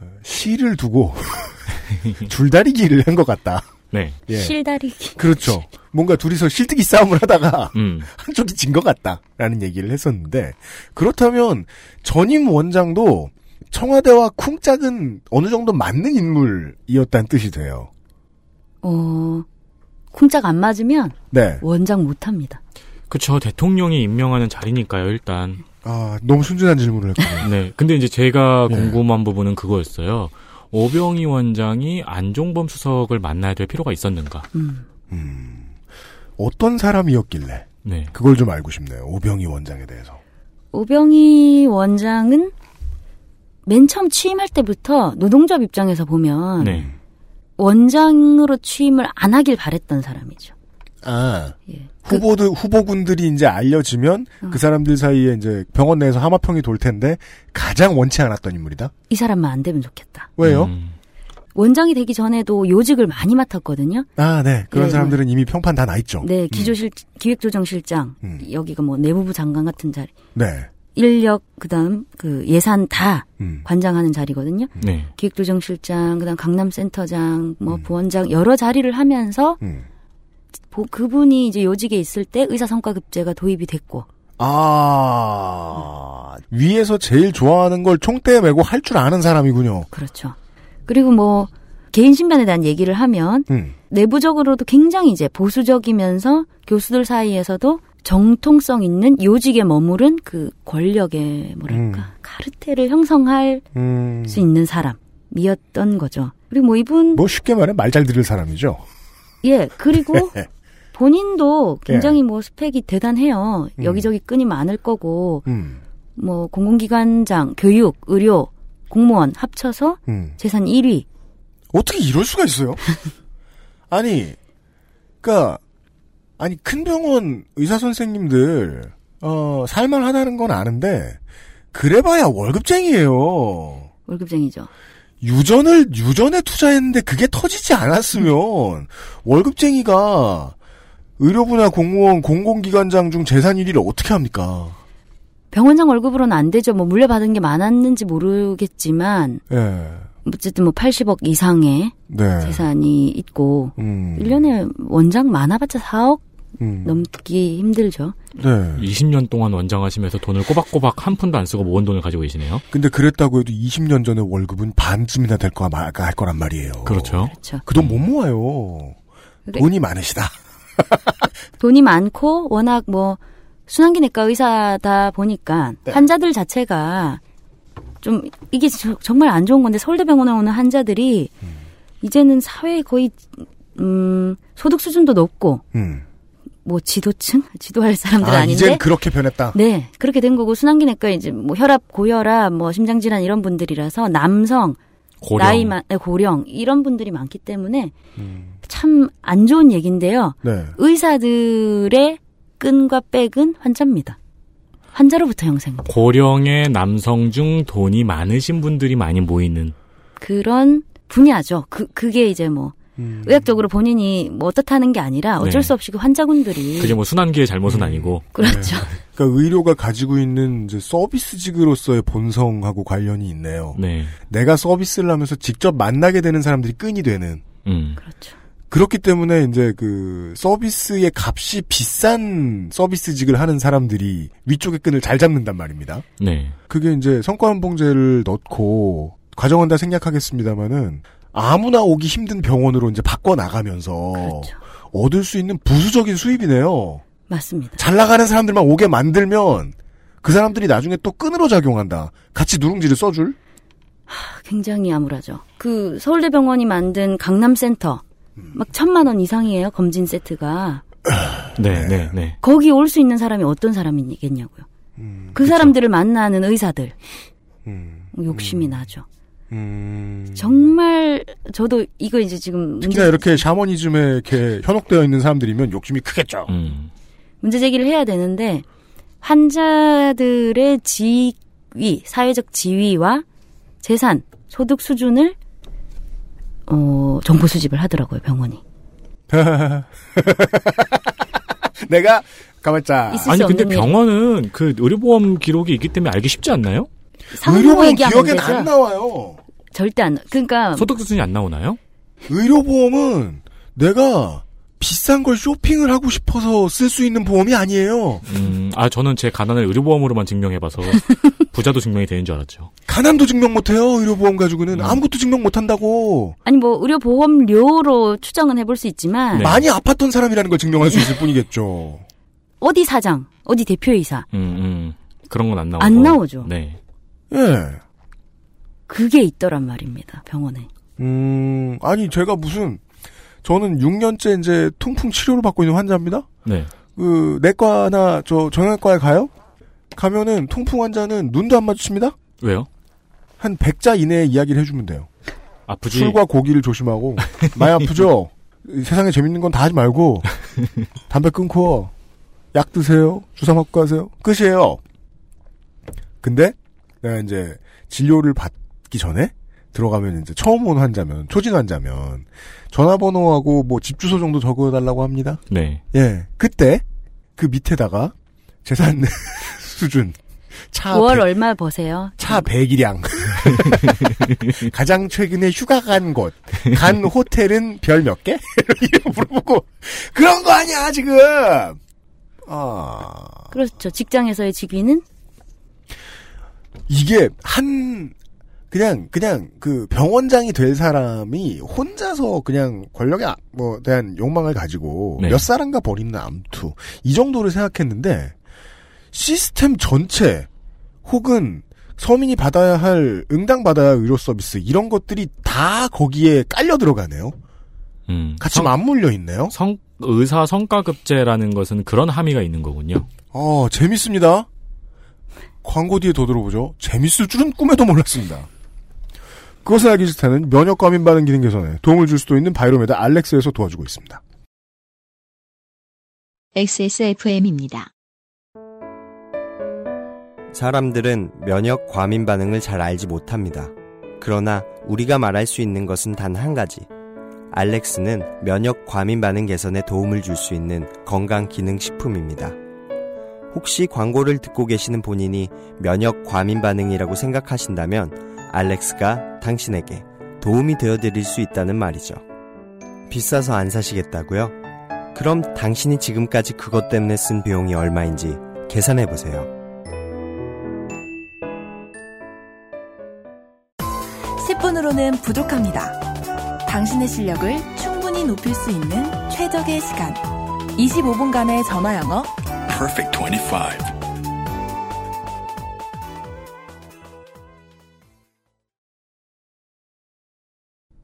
어, 시를 두고 줄다리기를 한 것 같다. 네. 예. 실다리기. 그렇죠. 뭔가 둘이서 실뜨기 싸움을 하다가 음. 한쪽이 진 것 같다라는 얘기를 했었는데 그렇다면 전임 원장도 청와대와 쿵짝은 어느 정도 맞는 인물이었다는 뜻이 돼요. 어, 쿵짝 안 맞으면 네. 원장 못 합니다. 그쵸. 대통령이 임명하는 자리니까요, 일단. 아 너무 순진한 질문을 했군요. 네. 근데 이제 제가 네. 궁금한 부분은 그거였어요. 오병희 원장이 안종범 수석을 만나야 될 필요가 있었는가? 음. 음, 어떤 사람이었길래 네. 그걸 좀 알고 싶네요. 오병희 원장에 대해서. 오병희 원장은 맨 처음 취임할 때부터 노동조합 입장에서 보면 네. 원장으로 취임을 안 하길 바랬던 사람이죠. 아 예. 그, 후보들 후보군들이 이제 알려지면 어. 그 사람들 사이에 이제 병원 내에서 하마평이 돌 텐데 가장 원치 않았던 인물이다. 이 사람만 안 되면 좋겠다. 왜요? 음. 원장이 되기 전에도 요직을 많이 맡았거든요. 아, 네. 그런 예, 사람들은 이미 평판 다 나 있죠. 네, 기조실 기획조정실장 음. 여기가 뭐 내무부 장관 같은 자리, 네. 인력 그다음 그 예산 다 음. 관장하는 자리거든요. 네. 기획조정실장, 그다음 강남센터장, 뭐 음. 부원장 여러 자리를 하면서 음. 보- 그분이 이제 요직에 있을 때 의사 성과급제가 도입이 됐고 아, 위에서 제일 좋아하는 걸 총대에 메고 할 줄 아는 사람이군요. 그렇죠. 그리고 뭐 개인 신변에 대한 얘기를 하면 음. 내부적으로도 굉장히 이제 보수적이면서 교수들 사이에서도 정통성 있는 요직에 머무른 그 권력의 뭐랄까 음. 카르텔을 형성할 음. 수 있는 사람이었던 거죠. 그리고 뭐 이분 뭐 쉽게 말해 말 잘 들을 사람이죠. 예 그리고 본인도 굉장히 예. 뭐 스펙이 대단해요. 음. 여기저기 끈이 많을 거고 음. 뭐 공공기관장, 교육, 의료, 공무원 합쳐서 음. 재산 1위. 어떻게 이럴 수가 있어요? 아니, 그니까, 아니, 큰 병원 의사 선생님들, 어, 살만하다는 건 아는데, 그래봐야 월급쟁이에요. 월급쟁이죠. 유전을, 유전에 투자했는데 그게 터지지 않았으면, 월급쟁이가 의료 분야 공무원 공공기관장 중 재산 1위를 어떻게 합니까? 병원장 월급으로는 안 되죠. 뭐 물려받은 게 많았는지 모르겠지만 예. 어쨌든 뭐 80억 이상의 네. 재산이 있고 음. 1년에 원장 많아봤자 4억 음. 넘기 힘들죠. 네. 20년 동안 원장하시면서 돈을 꼬박꼬박 한 푼도 안 쓰고 모은 돈을 가지고 계시네요. 근데 그랬다고 해도 20년 전에 월급은 반쯤이나 될 거, 말, 할 거란 말이에요. 그렇죠. 그렇죠. 그 돈못 모아요. 근데 돈이 많으시다. 돈이 많고 워낙 뭐 순환기내과 의사다 보니까 네. 환자들 자체가 좀 이게 저- 정말 안 좋은 건데 서울대병원에 오는 환자들이 음. 이제는 사회에 거의 음 소득 수준도 높고 음. 뭐 지도층 지도할 사람들 아, 아, 닌데 이젠 그렇게 변했다. 네 그렇게 된 거고 순환기 내과 이제 뭐 혈압 고혈압 뭐 심장 질환 이런 분들이라서 남성 고령. 나이 많 네, 고령 이런 분들이 많기 때문에 음. 참안 좋은 얘기인데요. 네. 의사들의 끈과 백은 환자입니다. 환자로부터 형성된 고령의 남성 중 돈이 많으신 분들이 많이 모이는 그런 분야죠. 그 그게 이제 뭐 음. 의학적으로 본인이 뭐 어떻다는 게 아니라 어쩔 네. 수 없이 그 환자분들이 그게 뭐 순환기의 잘못은 음. 아니고 그렇죠. 그러니까 의료가 가지고 있는 이제 서비스직으로서의 본성하고 관련이 있네요. 네. 내가 서비스를 하면서 직접 만나게 되는 사람들이 끈이 되는. 음. 그렇죠. 그렇기 때문에 이제 그 서비스의 값이 비싼 서비스직을 하는 사람들이 위쪽의 끈을 잘 잡는단 말입니다. 네. 그게 이제 성과연봉제를 넣고 과정은 다 생략하겠습니다만은 아무나 오기 힘든 병원으로 이제 바꿔 나가면서 그렇죠. 얻을 수 있는 부수적인 수입이네요. 맞습니다. 잘 나가는 사람들만 오게 만들면 그 사람들이 나중에 또 끈으로 작용한다. 같이 누룽지를 써줄? 굉장히 암울하죠. 그 서울대병원이 만든 강남센터 막 천만 원 이상이에요 검진 세트가 네, 네, 네. 거기 올 수 있는 사람이 어떤 사람이겠냐고요. 음, 그 사람들을 만나는 의사들 음, 욕심이 나죠. 음. 정말 저도 이거 이제 지금 특히나 문제, 이렇게 샤머니즘에 이렇게 현혹되어 있는 사람들이면 욕심이 크겠죠. 음. 문제 제기를 해야 되는데 환자들의 지위, 사회적 지위와 재산, 소득 수준을 어, 정보 수집을 하더라고요 병원이. 내가 가만자 아니 수 근데 없는 일. 병원은 그 의료보험 기록이 있기 때문에 알기 쉽지 않나요? 의료보험 얘기하면 기억엔 되죠. 안 나와요. 절대 안. 그러니까 소득 수준이 안 나오나요? 의료보험은 내가 비싼 걸 쇼핑을 하고 싶어서 쓸 수 있는 보험이 아니에요. 음, 아 저는 제 가난을 의료보험으로만 증명해봐서 부자도 증명이 되는 줄 알았죠. 가난도 증명 못해요. 의료보험 가지고는 음. 아무것도 증명 못한다고. 아니 뭐 의료 보험료로 추정은 해볼 수 있지만 네. 많이 아팠던 사람이라는 걸 증명할 수 있을 뿐이겠죠. 어디 사장, 어디 대표이사 음, 음. 그런 건 안 나오고. 안 나오죠. 네. 예. 그게 있더란 말입니다. 병원에. 음, 아니, 제가 무슨, 저는 6년째 이제 통풍 치료를 받고 있는 환자입니다? 네. 그, 내과나 저 정형외과에 가요? 가면은 통풍 환자는 눈도 안 마주칩니다? 왜요? 한 100자 이내에 이야기를 해주면 돼요. 아프지? 술과 고기를 조심하고, 많이 아프죠? 세상에 재밌는 건 다 하지 말고, 담배 끊고, 약 드세요. 주사 맞고 가세요. 끝이에요. 근데, 내가 이제, 진료를 받기 전에, 들어가면 이제 처음 온 환자면, 초진 환자면, 전화번호하고 뭐 집 주소 정도 적어달라고 합니다. 네. 예. 그때, 그 밑에다가, 재산 수준, 차 9월 백- 얼마 버세요? 차 100일량. 가장 최근에 휴가 간 곳. 간 호텔은 별 몇 개? 이렇게 물어보고. 그런 거 아니야, 지금! 아. 그렇죠. 직장에서의 직위는 이게 한, 그냥, 그냥 그 병원장이 될 사람이 혼자서 그냥 권력에 아- 뭐, 대한 욕망을 가지고 네. 몇 사람과 벌이는 암투. 이 정도를 생각했는데, 시스템 전체, 혹은 서민이 받아야 할, 응당 받아야 할 의료 서비스, 이런 것들이 다 거기에 깔려 들어가네요. 음. 같이 성, 맞물려 있네요. 성, 의사 성과급제라는 것은 그런 함의가 있는 거군요. 어, 재밌습니다. 광고 뒤에 더 들어보죠. 재밌을 줄은 꿈에도 몰랐습니다. 그것을 알기 싫다는 면역 과민 반응 기능 개선에 도움을 줄 수도 있는 바이로메다 알렉스에서 도와주고 있습니다. XSFM입니다. 사람들은 면역 과민 반응을 잘 알지 못합니다. 그러나 우리가 말할 수 있는 것은 단 한 가지. 알렉스는 면역 과민 반응 개선에 도움을 줄 수 있는 건강 기능 식품입니다. 혹시 광고를 듣고 계시는 본인이 면역 과민 반응이라고 생각하신다면 알렉스가 당신에게 도움이 되어 드릴 수 있다는 말이죠. 비싸서 안 사시겠다고요? 그럼 당신이 지금까지 그것 때문에 쓴 비용이 얼마인지 계산해 보세요. 10분으로는 부족합니다. 당신의 실력을 충분히 높일 수 있는 최적의 시간. 25분간의 전화 영어. Perfect 25.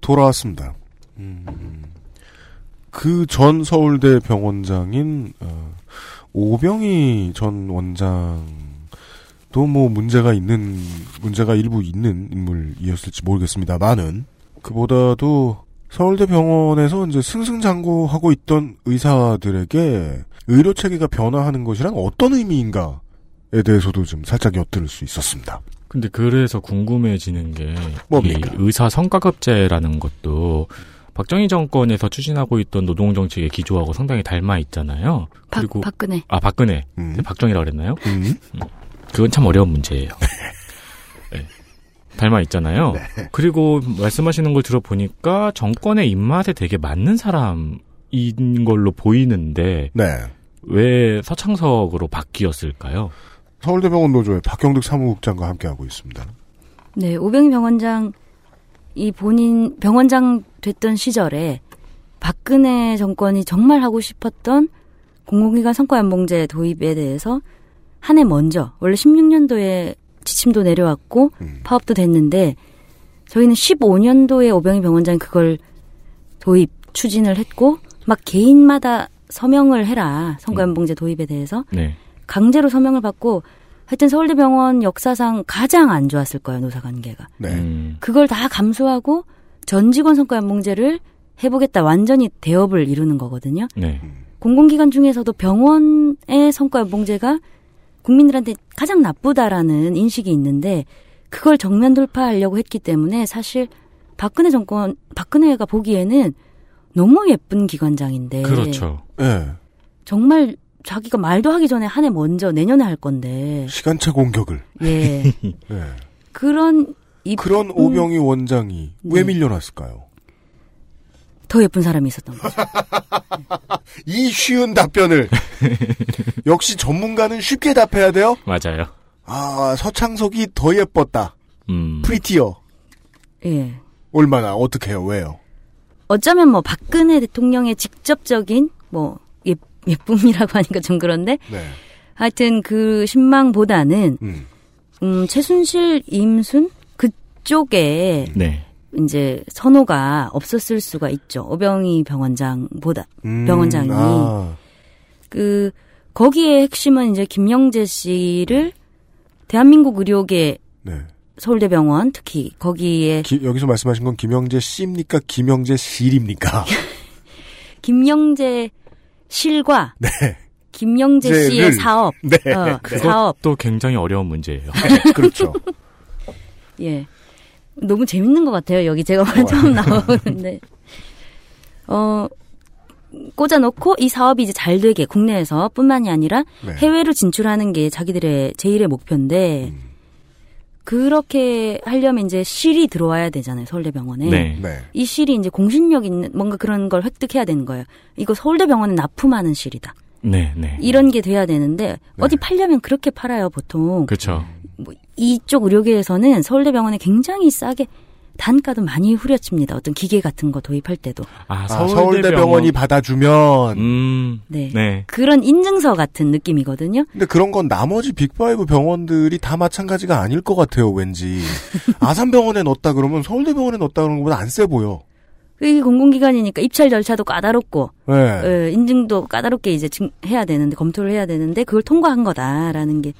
돌아왔습니다. 그전 서울대 병원장인 어, 오병희 전 원장도 뭐 문제가 있는 문제가 일부 있는 인물이었을지 모르겠습니다만은 그보다도 서울대 병원에서 이제 승승장구하고 있던 의사들에게 의료 체계가 변화하는 것이란 어떤 의미인가에 대해서도 좀 살짝 엿들을 수 있었습니다. 근데 그래서 궁금해지는 게 뭡니까? 이 의사 성과급제라는 것도 박정희 정권에서 추진하고 있던 노동 정책의 기조하고 상당히 닮아 있잖아요. 박, 그리고 박근혜. 아 박근혜, 음. 네, 박정희라 그랬나요? 음. 그건 참 어려운 문제예요. 네. 닮아 있잖아요. 그리고 말씀하시는 걸 들어보니까 정권의 입맛에 되게 맞는 사람 인 걸로 보이는데 네. 왜 서창석으로 바뀌었을까요? 서울대병원 노조의 박경득 사무국장과 함께하고 있습니다. 네, 오병희 병원장 이 본인 병원장 됐던 시절에 박근혜 정권이 정말 하고 싶었던 공공기관 성과연봉제 도입에 대해서 한 해 먼저 원래 16년도에 지침도 내려왔고 음. 파업도 됐는데 저희는 15년도에 오병희 병원장이 그걸 도입 추진을 했고 막 개인마다 서명을 해라 성과연봉제 도입에 대해서 네. 강제로 서명을 받고 하여튼 서울대병원 역사상 가장 안 좋았을 거예요 노사 관계가. 네. 음, 그걸 다 감수하고 전 직원 성과연봉제를 해보겠다 완전히 대업을 이루는 거거든요. 네. 공공기관 중에서도 병원의 성과연봉제가 국민들한테 가장 나쁘다라는 인식이 있는데 그걸 정면 돌파하려고 했기 때문에 사실 박근혜 정권 박근혜가 보기에는 너무 예쁜 기관장인데 그렇죠. 예. 정말 자기가 말도 하기 전에 한 해 먼저 내년에 할 건데. 시간차 공격을. 예. 네. 그런 이 그런 오병희 원장이 왜 네. 밀려났을까요? 더 예쁜 사람이 있었던 거죠. 이 쉬운 답변을 역시 전문가는 쉽게 답해야 돼요. 맞아요. 아 서창석이 더 예뻤다. 음. prettier 예. 얼마나 어떻게 해요? 왜요? 어쩌면 뭐 박근혜 대통령의 직접적인 뭐 예, 예쁨이라고 하니까 좀 그런데 네. 하여튼 그 신망보다는 음. 음, 최순실 임순 그쪽에 네. 이제 선호가 없었을 수가 있죠. 오병희 병원장보다 음, 병원장이 아, 그 거기에 핵심은 이제 김영재 씨를 대한민국 의료계 네. 서울대병원 특히 거기에 기- 여기서 말씀하신 건 김영재 씨입니까? 김영재 실입니까? 김영재 실과 네. 김영재 를- 씨의 사업 네. 어, 사업 또 굉장히 어려운 문제예요. 그렇죠. 예. 너무 재밌는 것 같아요. 여기 제가 오늘 처음 나오는데. 어, 꽂아놓고 이 사업이 이제 잘 되게 국내에서 뿐만이 아니라 네. 해외로 진출하는 게 자기들의 제일의 목표인데, 음. 그렇게 하려면 이제 실이 들어와야 되잖아요. 서울대병원에. 네. 네. 이 실이 이제 공신력 있는 뭔가 그런 걸 획득해야 되는 거예요. 이거 서울대병원에 납품하는 실이다. 네, 네. 이런 게 돼야 되는데 네. 어디 팔려면 그렇게 팔아요 보통. 그렇죠. 뭐 이쪽 의료계에서는 서울대병원에 굉장히 싸게 단가도 많이 후려칩니다. 어떤 기계 같은 거 도입할 때도. 아, 아, 서울대병원. 서울대병원 이 받아주면 음. 네. 네. 그런 인증서 같은 느낌이거든요. 근데 그런 건 나머지 빅파이브 병원들이 다 마찬가지가 아닐 것 같아요, 왠지. 아산병원에 넣었다 그러면 서울대병원에 넣었다 그러는 것보다 안 세 보여. 이게 공공기관이니까 입찰 절차도 까다롭고 네. 어, 인증도 까다롭게 이제 증- 해야 되는데 검토를 해야 되는데 그걸 통과한 거다라는 게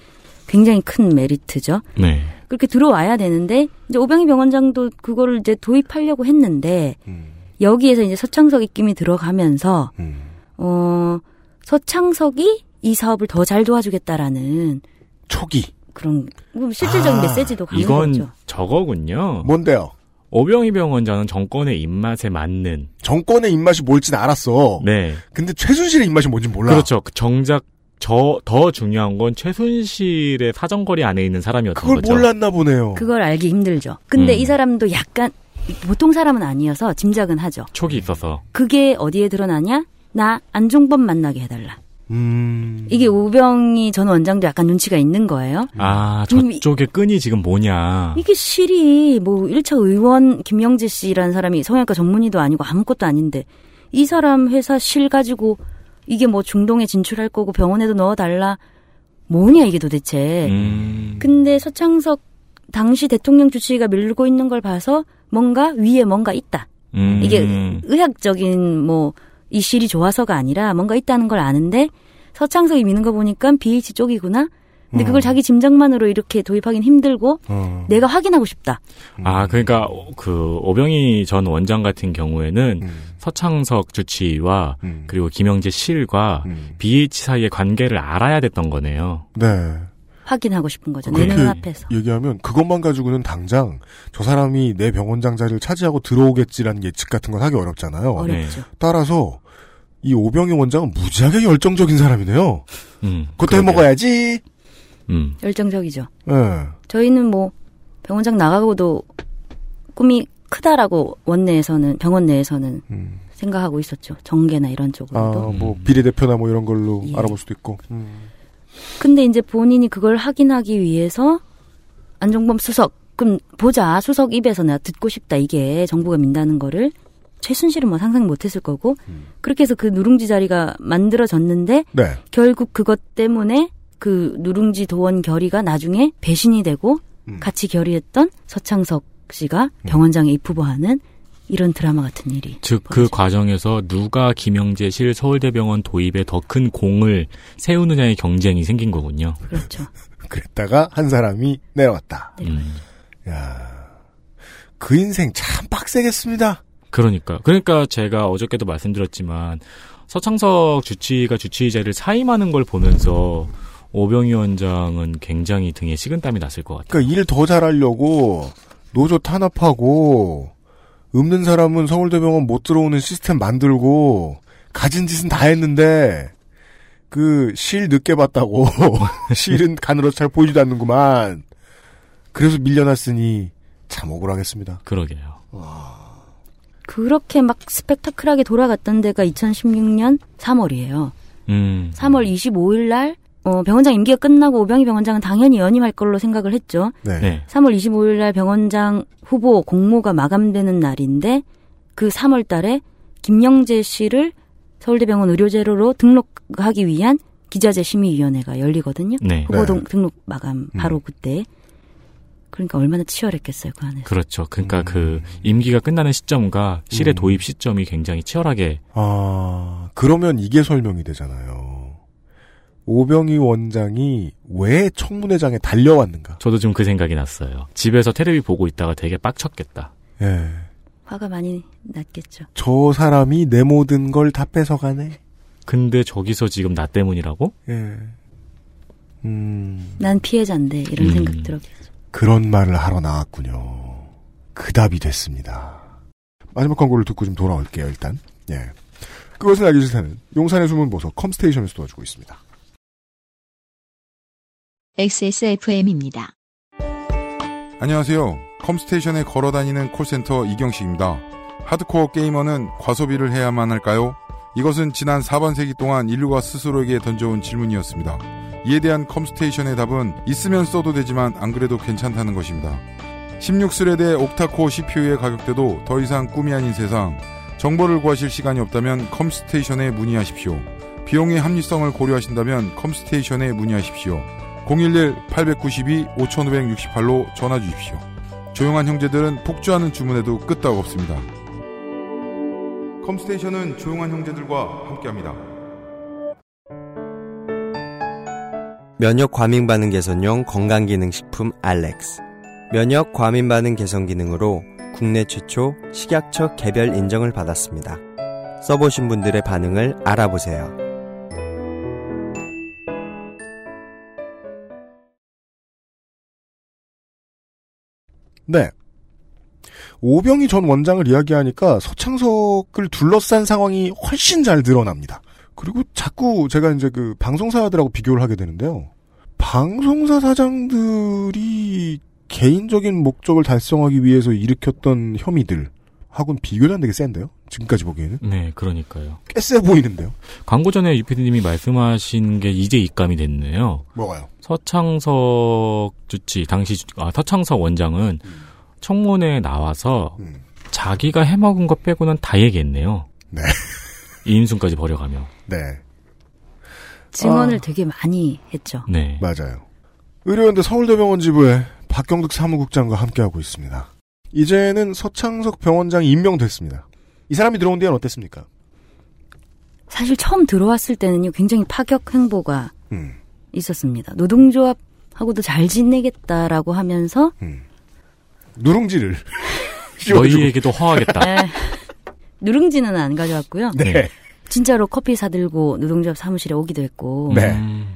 굉장히 큰 메리트죠. 네. 그렇게 들어와야 되는데 이제 오병희 병원장도 그거를 이제 도입하려고 했는데 음, 여기에서 이제 서창석 입김이 들어가면서 음. 어 서창석이 이 사업을 더 잘 도와주겠다라는 초기. 그런 뭐 실질적인 아, 메시지도 가는 이건 거죠. 저거군요. 뭔데요? 오병희 병원장은 정권의 입맛에 맞는. 정권의 입맛이 뭘진 알았어. 네. 근데 최순실의 입맛이 뭔지 몰라. 그렇죠. 그 정작 저 더 중요한 건 최순실의 사정거리 안에 있는 사람이었던 그걸 거죠. 몰랐나 보네요. 그걸 알기 힘들죠. 근데 음. 이 사람도 약간 보통 사람은 아니어서 짐작은 하죠. 촉이 있어서. 그게 어디에 드러나냐? 나 안종범 만나게 해달라. 음. 이게 우병희 전 원장도 약간 눈치가 있는 거예요. 아, 음, 이- 저쪽의 끈이 지금 뭐냐. 이게 실이 뭐 1차 의원 김영재 씨라는 사람이 성형외과 전문의도 아니고 아무것도 아닌데 이 사람 회사 실 가지고 이게 뭐 중동에 진출할 거고 병원에도 넣어달라. 뭐냐 이게 도대체. 음. 근데 서창석 당시 대통령 주치의가 밀고 있는 걸 봐서 뭔가 위에 뭔가 있다. 음. 이게 의학적인 뭐 이 실이 좋아서가 아니라 뭔가 있다는 걸 아는데 서창석이 미는 거 보니까 BH 쪽이구나. 근데 그걸 음. 자기 짐작만으로 이렇게 도입하긴 힘들고 어. 내가 확인하고 싶다. 아, 그러니까 그 오병희 전 원장 같은 경우에는 음. 서창석 주치의와 음. 그리고 김영재 실과 음. BH 사이의 관계를 알아야 됐던 거네요. 네. 확인하고 싶은 거죠. 내 눈앞에서. 얘기하면 그것만 가지고는 당장 저 사람이 내 병원장 자리를 차지하고 들어오겠지라는 예측 같은 건 하기 어렵잖아요. 어렵죠. 따라서 이 오병희 원장은 무지하게 열정적인 사람이네요. 음. 그것도 그러게요. 해먹어야지. 음. 열정적이죠. 예. 저희는 뭐 병원장 나가고도 꿈이 크다라고 원내에서는 병원 내에서는 음. 생각하고 있었죠. 정계나 이런 아, 쪽으로도. 뭐 비례대표나 뭐 이런 걸로 예. 알아볼 수도 있고. 음. 근데 이제 본인이 그걸 확인하기 위해서 안종범 수석 그럼 보자 수석 입에서 내가 듣고 싶다 이게 정부가 민다는 거를 최순실은 뭐 상상 못했을 거고 음. 그렇게 해서 그 누룽지 자리가 만들어졌는데 네. 결국 그것 때문에 그 누룽지 도원 결의가 나중에 배신이 되고 음. 같이 결의했던 서창석 씨가 병원장에 입후보하는 이런 드라마 같은 일이 즉그 벌어지죠. 과정에서 누가 김영재 실 서울대병원 도입에 더 큰 공을 세우느냐의 경쟁이 생긴 거군요. 그렇죠. 그랬다가 한 사람이 내려왔다. 네. 음. 야. 그 인생 참 빡세겠습니다. 그러니까 그러니까 제가 어저께도 말씀드렸지만 서창석 주치의가 주치의자를 사임하는 걸 보면서 오병희 원장은 굉장히 등에 식은땀이 났을 것 같아요. 그러니까 일 더 잘하려고 노조 탄압하고 없는 사람은 서울대병원 못 들어오는 시스템 만들고 가진 짓은 다 했는데 그 실 늦게 봤다고 실은 간으로 잘 보이지도 않는구만. 그래서 밀려났으니 참 억울하겠습니다. 그러게요. 그렇게 막 스펙타클하게 돌아갔던 데가 2016년 3월이에요. 음. 3월 25일 날 어, 병원장 임기가 끝나고 오병희 병원장은 당연히 연임할 걸로 생각을 했죠. 네. 네. 3월 25일 날 병원장 후보 공모가 마감되는 날인데 그 3월 달에 김영재 씨를 서울대병원 의료제로로 등록하기 위한 기자재 심의위원회가 열리거든요. 네. 후보 네. 등- 등록 마감 바로 그때. 그러니까 얼마나 치열했겠어요 그 안에서. 그렇죠. 그러니까 음. 그 임기가 끝나는 시점과 실의 음. 도입 시점이 굉장히 치열하게 아, 그러면 이게 설명이 되잖아요. 오병희 원장이 왜 청문회장에 달려왔는가? 저도 좀그 생각이 났어요. 집에서 테레비 보고 있다가 되게 빡쳤겠다. 예. 화가 많이 났겠죠. 저 사람이 내 모든 걸 다 뺏어가네. 근데 저기서 지금 나 때문이라고? 예. 음, 난 피해자인데 이런 음. 생각 들었겠죠. 그런 말을 하러 나왔군요. 그 답이 됐습니다. 마지막 광고를 듣고 좀 돌아올게요, 일단. 예. 그것은 알기 싫다는 용산의 숨은 보석 컴스테이션에서 도와주고 있습니다. XSFM입니다. 안녕하세요. 컴스테이션에 걸어 다니는 콜센터 이경식입니다. 하드코어 게이머는 과소비를 해야만 할까요? 이것은 지난 4반세기 동안 인류가 스스로에게 던져온 질문이었습니다. 이에 대한 컴스테이션의 답은 있으면 써도 되지만 안 그래도 괜찮다는 것입니다. 16thread의 octa-core CPU의 가격대도 더 이상 꿈이 아닌 세상. 정보를 구하실 시간이 없다면 컴스테이션에 문의하십시오. 비용의 합리성을 고려하신다면 컴스테이션에 문의하십시오. 011-892-5568로 전화 주십시오. 조용한 형제들은 폭주하는 주문에도 끄떡 없습니다. 컴스테이션은 조용한 형제들과 함께합니다. 면역 과민 반응 개선용 건강기능식품 알렉스. 면역 과민 반응 개선 기능으로 국내 최초 식약처 개별 인정을 받았습니다. 써보신 분들의 반응을 알아보세요. 네. 오병희 전 원장을 이야기하니까 서창석을 둘러싼 상황이 훨씬 잘 드러납니다. 그리고 자꾸 제가 이제 그 방송사들하고 비교를 하게 되는데요. 방송사 사장들이 개인적인 목적을 달성하기 위해서 일으켰던 혐의들 하고는 비교도 안 되게 센데요. 지금까지 보기에는 네, 그러니까요. 꽤 세 보이는데요. 광고 전에 유피디님이 말씀하신 게 이제 입감이 됐네요. 뭐가요? 서창석 주치 당시 주- 아, 서창석 원장은 청문회에 나와서 음. 자기가 해먹은 것 빼고는 다 얘기했네요. 네. 이인순까지 버려가며. 네. 증언을 아. 되게 많이 했죠. 네. 맞아요. 의료연대 서울대병원 지부에 박경득 사무국장과 함께하고 있습니다. 이제는 서창석 병원장이 임명됐습니다. 이 사람이 들어온 뒤엔 어땠습니까? 사실 처음 들어왔을 때는요, 굉장히 파격 행보가 음, 있었습니다. 노동조합하고도 잘 지내겠다라고 하면서 음. 누룽지를. 너희에게도 허하겠다. 에, 누룽지는 안 가져왔고요. 네. 진짜로 커피 사들고 노동조합 사무실에 오기도 했고. 네. 음,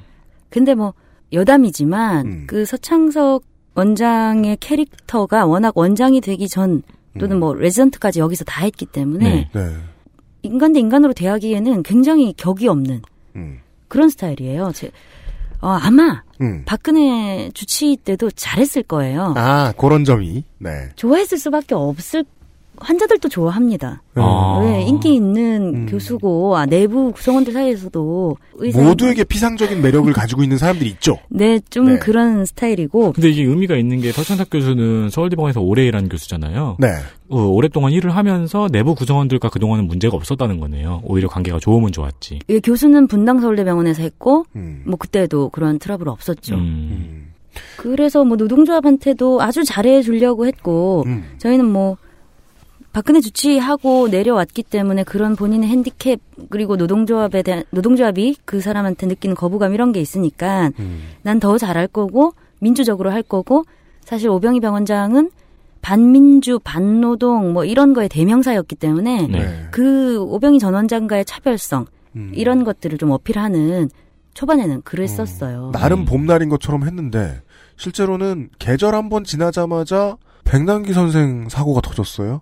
근데 뭐 여담이지만 음. 그 서창석 원장의 캐릭터가 워낙 원장이 되기 전 또는 뭐 레지던트까지 여기서 다 했기 때문에 네. 네. 인간 대 인간으로 대하기에는 굉장히 격이 없는 음. 그런 스타일이에요. 제, 어, 아마 음. 박근혜 주치 때도 잘했을 거예요. 아, 그런 점이. 네. 좋아했을 수밖에 없을 환자들도 좋아합니다. 아. 왜 인기 있는 음. 교수고 아, 내부 구성원들 사이에서도 의사 모두에게 피상적인 매력을 가지고 있는 사람들이 있죠. 네, 좀 네. 그런 스타일이고 근데 이게 의미가 있는 게 서창석 교수는 서울대병원에서 오래 일한 교수잖아요. 네. 어, 오랫동안 일을 하면서 내부 구성원들과 그동안은 문제가 없었다는 거네요. 오히려 관계가 좋으면 좋았지. 이 교수는 분당 서울대병원에서 했고 음. 뭐 그때도 그런 트러블 없었죠. 음. 음. 그래서 뭐 노동조합한테도 아주 잘해 주려고 했고 음. 저희는 뭐 박근혜 주치하고 내려왔기 때문에 그런 본인의 핸디캡 그리고 노동조합에 대한 노동조합이 그 사람한테 느끼는 거부감 이런 게 있으니까 음. 난더 잘할 거고 민주적으로 할 거고 사실 오병희 병원장은 반민주 반노동 뭐 이런 거의 대명사였기 때문에 네. 네. 그 오병희 전 원장과의 차별성 음. 이런 것들을 좀 어필하는 초반에는 글을 썼어요. 나름 음. 봄날인 것처럼 했는데 실제로는 계절 한 번 지나자마자 백남기 선생 사고가 터졌어요.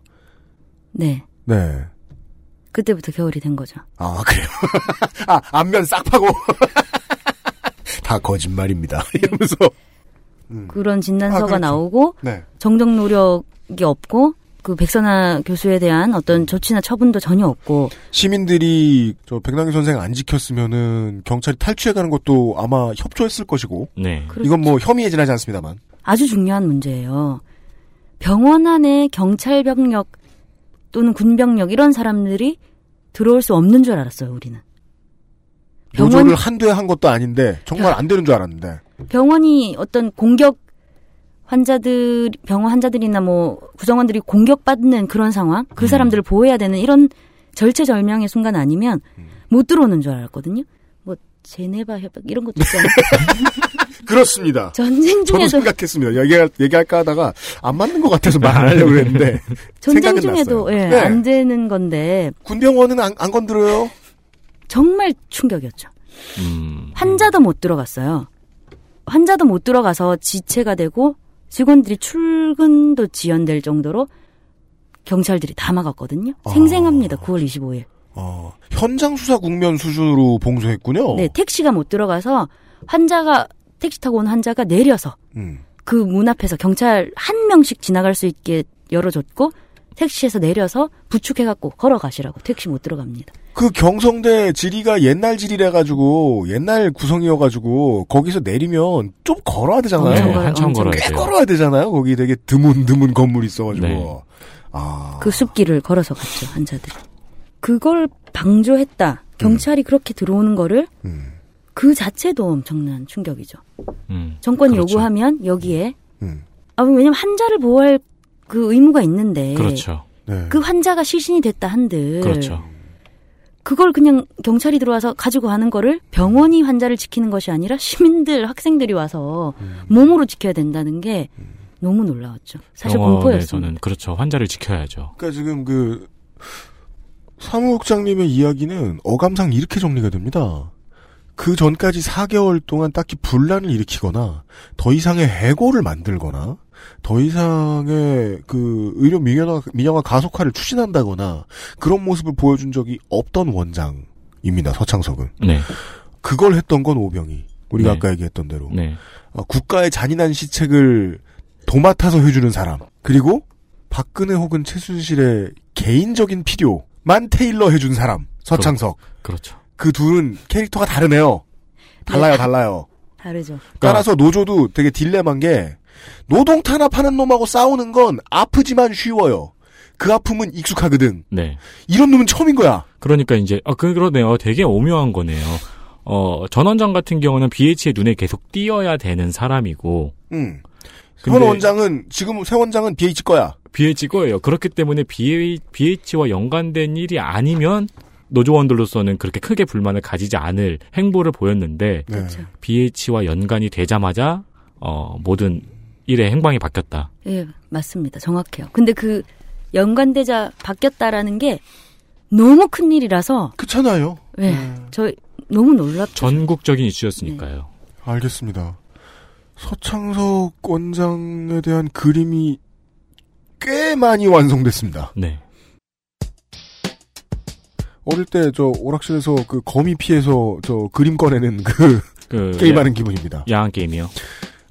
네. 네. 그때부터 겨울이 된 거죠. 아, 그래요? 아, 안면 싹 파고. 다 거짓말입니다. 이러면서. 음. 그런 진단서가 아, 그렇죠. 나오고 네. 정정 노력이 없고 그 백선아 교수에 대한 어떤 조치나 처분도 전혀 없고 시민들이 저 백남기 선생 안 지켰으면은 경찰이 탈취해 가는 것도 아마 협조했을 것이고. 네. 이건 뭐 혐의에 지나지 않습니다만. 아주 중요한 문제예요. 병원 안에 경찰 병력 또는 군 병력 이런 사람들이 들어올 수 없는 줄 알았어요, 우리는. 병원 노조를 한두해 한 것도 아닌데 정말 안 되는 줄 알았는데. 병원이 어떤 공격 환자들 병원 환자들이나 뭐 구성원들이 공격받는 그런 상황, 그 음. 사람들을 보호해야 되는 이런 절체절명의 순간 아니면 음. 못 들어오는 줄 알았거든요. 뭐 제네바 협약 이런 것도 있잖아요. 그렇습니다. 전쟁 중에도 생각했습니다. 얘기할, 얘기할까 하다가 안 맞는 것 같아서 말 안 하려고 그랬는데. 전쟁 중에도. 예, 네. 안 되는 건데 군병원은 안, 안 건드려요? 정말 충격이었죠. 음. 환자도 못 들어갔어요. 환자도 못 들어가서 지체가 되고 직원들이 출근도 지연될 정도로 경찰들이 다 막았거든요. 아. 생생합니다. 9월 25일. 어, 현장 수사 국면 수준으로 봉쇄했군요. 네, 택시가 못 들어가서 환자가 택시 타고 온 환자가 내려서 음. 그문 앞에서 경찰 한 명씩 지나갈 수 있게 열어줬고 택시에서 내려서 부축해갖고 걸어가시라고 택시 못 들어갑니다. 그 경성대 지리가 옛날 지리래가지고 옛날 구성이어가지고 거기서 내리면 좀 걸어야 되잖아요. 네, 한참 걸어야 꽤 돼요. 걸어야 되잖아요. 거기 되게 드문드문 건물이 있어가지고. 네. 아. 그 숲길을 걸어서 갔죠 환자들이. 그걸 방조했다. 경찰이 그렇게 들어오는 거를 음, 그 자체도 엄청난 충격이죠. 음. 정권이 그렇죠. 요구하면 여기에 음. 아 왜냐면 환자를 보호할 그 의무가 있는데 그렇죠. 네. 그 환자가 실신이 됐다 한들 그렇죠. 그걸 그냥 경찰이 들어와서 가지고 가는 거를 병원이 환자를 지키는 것이 아니라 시민들 학생들이 와서 음. 몸으로 지켜야 된다는 게 너무 놀라웠죠. 사실 공포였어요. 병원에서는 그렇죠. 환자를 지켜야죠. 그러니까 지금 그 사무국장님의 이야기는 어감상 이렇게 정리가 됩니다. 그 전까지 4개월 동안 딱히 분란을 일으키거나 더 이상의 해고를 만들거나 더 이상의 그 의료 민영화, 민영화 가속화를 추진한다거나 그런 모습을 보여준 적이 없던 원장입니다. 서창석은. 네. 그걸 했던 건 오병이. 우리가 네. 아까 얘기했던 대로. 네. 어, 국가의 잔인한 시책을 도맡아서 해주는 사람. 그리고 박근혜 혹은 최순실의 개인적인 필요만 테일러 해준 사람. 서창석. 그렇죠. 그 둘은 캐릭터가 다르네요. 달라요, 네. 달라요. 다르죠. 따라서 노조도 되게 딜레마인 게 노동 탄압하는 놈하고 싸우는 건 아프지만 쉬워요. 그 아픔은 익숙하거든. 네. 이런 놈은 처음인 거야. 그러니까 이제 아 그- 그러네요. 되게 오묘한 거네요. 어, 전 원장 같은 경우는 BH의 눈에 계속 띄어야 되는 사람이고 응. 근데- 현 원장은 지금 새 원장은 BH 거야. BH 거예요. 그렇기 때문에 BH와 연관된 일이 아니면 노조원들로서는 그렇게 크게 불만을 가지지 않을 행보를 보였는데 네. 그렇죠. BH와 연관이 되자마자 어, 모든 일의 행방이 바뀌었다. 예, 맞습니다. 정확해요. 근데 그 연관대자 바뀌었다라는 게 너무 큰 일이라서 그렇잖아요. 예, 저 너무 놀랍죠. 전국적인 이슈였으니까요. 알겠습니다. 서창석 원장에 대한 그림이 꽤 많이 완성됐습니다. 네. 어릴 때 저 오락실에서 그 거미 피해서 저 그림 꺼내는 그 그 게임하는 기분입니다. 야한 게임이요.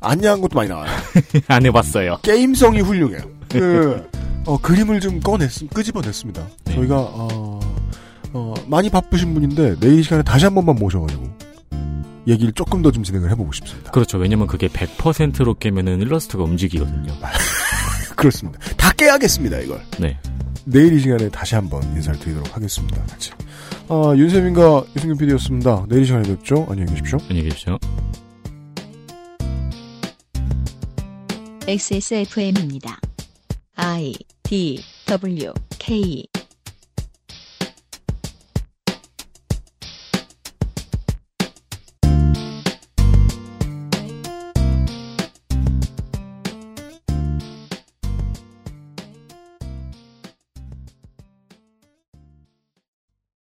안 야한 것도 많이 나와요. 안 해봤어요. 게임성이 훌륭해요. 그 어, 그림을 좀 꺼냈, 끄집어냈습니다. 네. 저희가 어, 어, 많이 바쁘신 분인데 내일 이 시간에 다시 한 번만 모셔가지고 얘기를 조금 더 좀 진행을 해보고 싶습니다. 그렇죠. 왜냐면 그게 100%로 깨면은 일러스트가 움직이거든요. 그렇습니다. 다 깨야겠습니다 이걸. 네. 내일 이 시간에 다시 한번 인사를 드리도록 하겠습니다. 같이. 아, 윤세민과 유승균 PD였습니다. 내일 이 시간에 뵙죠. 안녕히 계십시오. 안녕히 계십시오. XSFM입니다. I D W K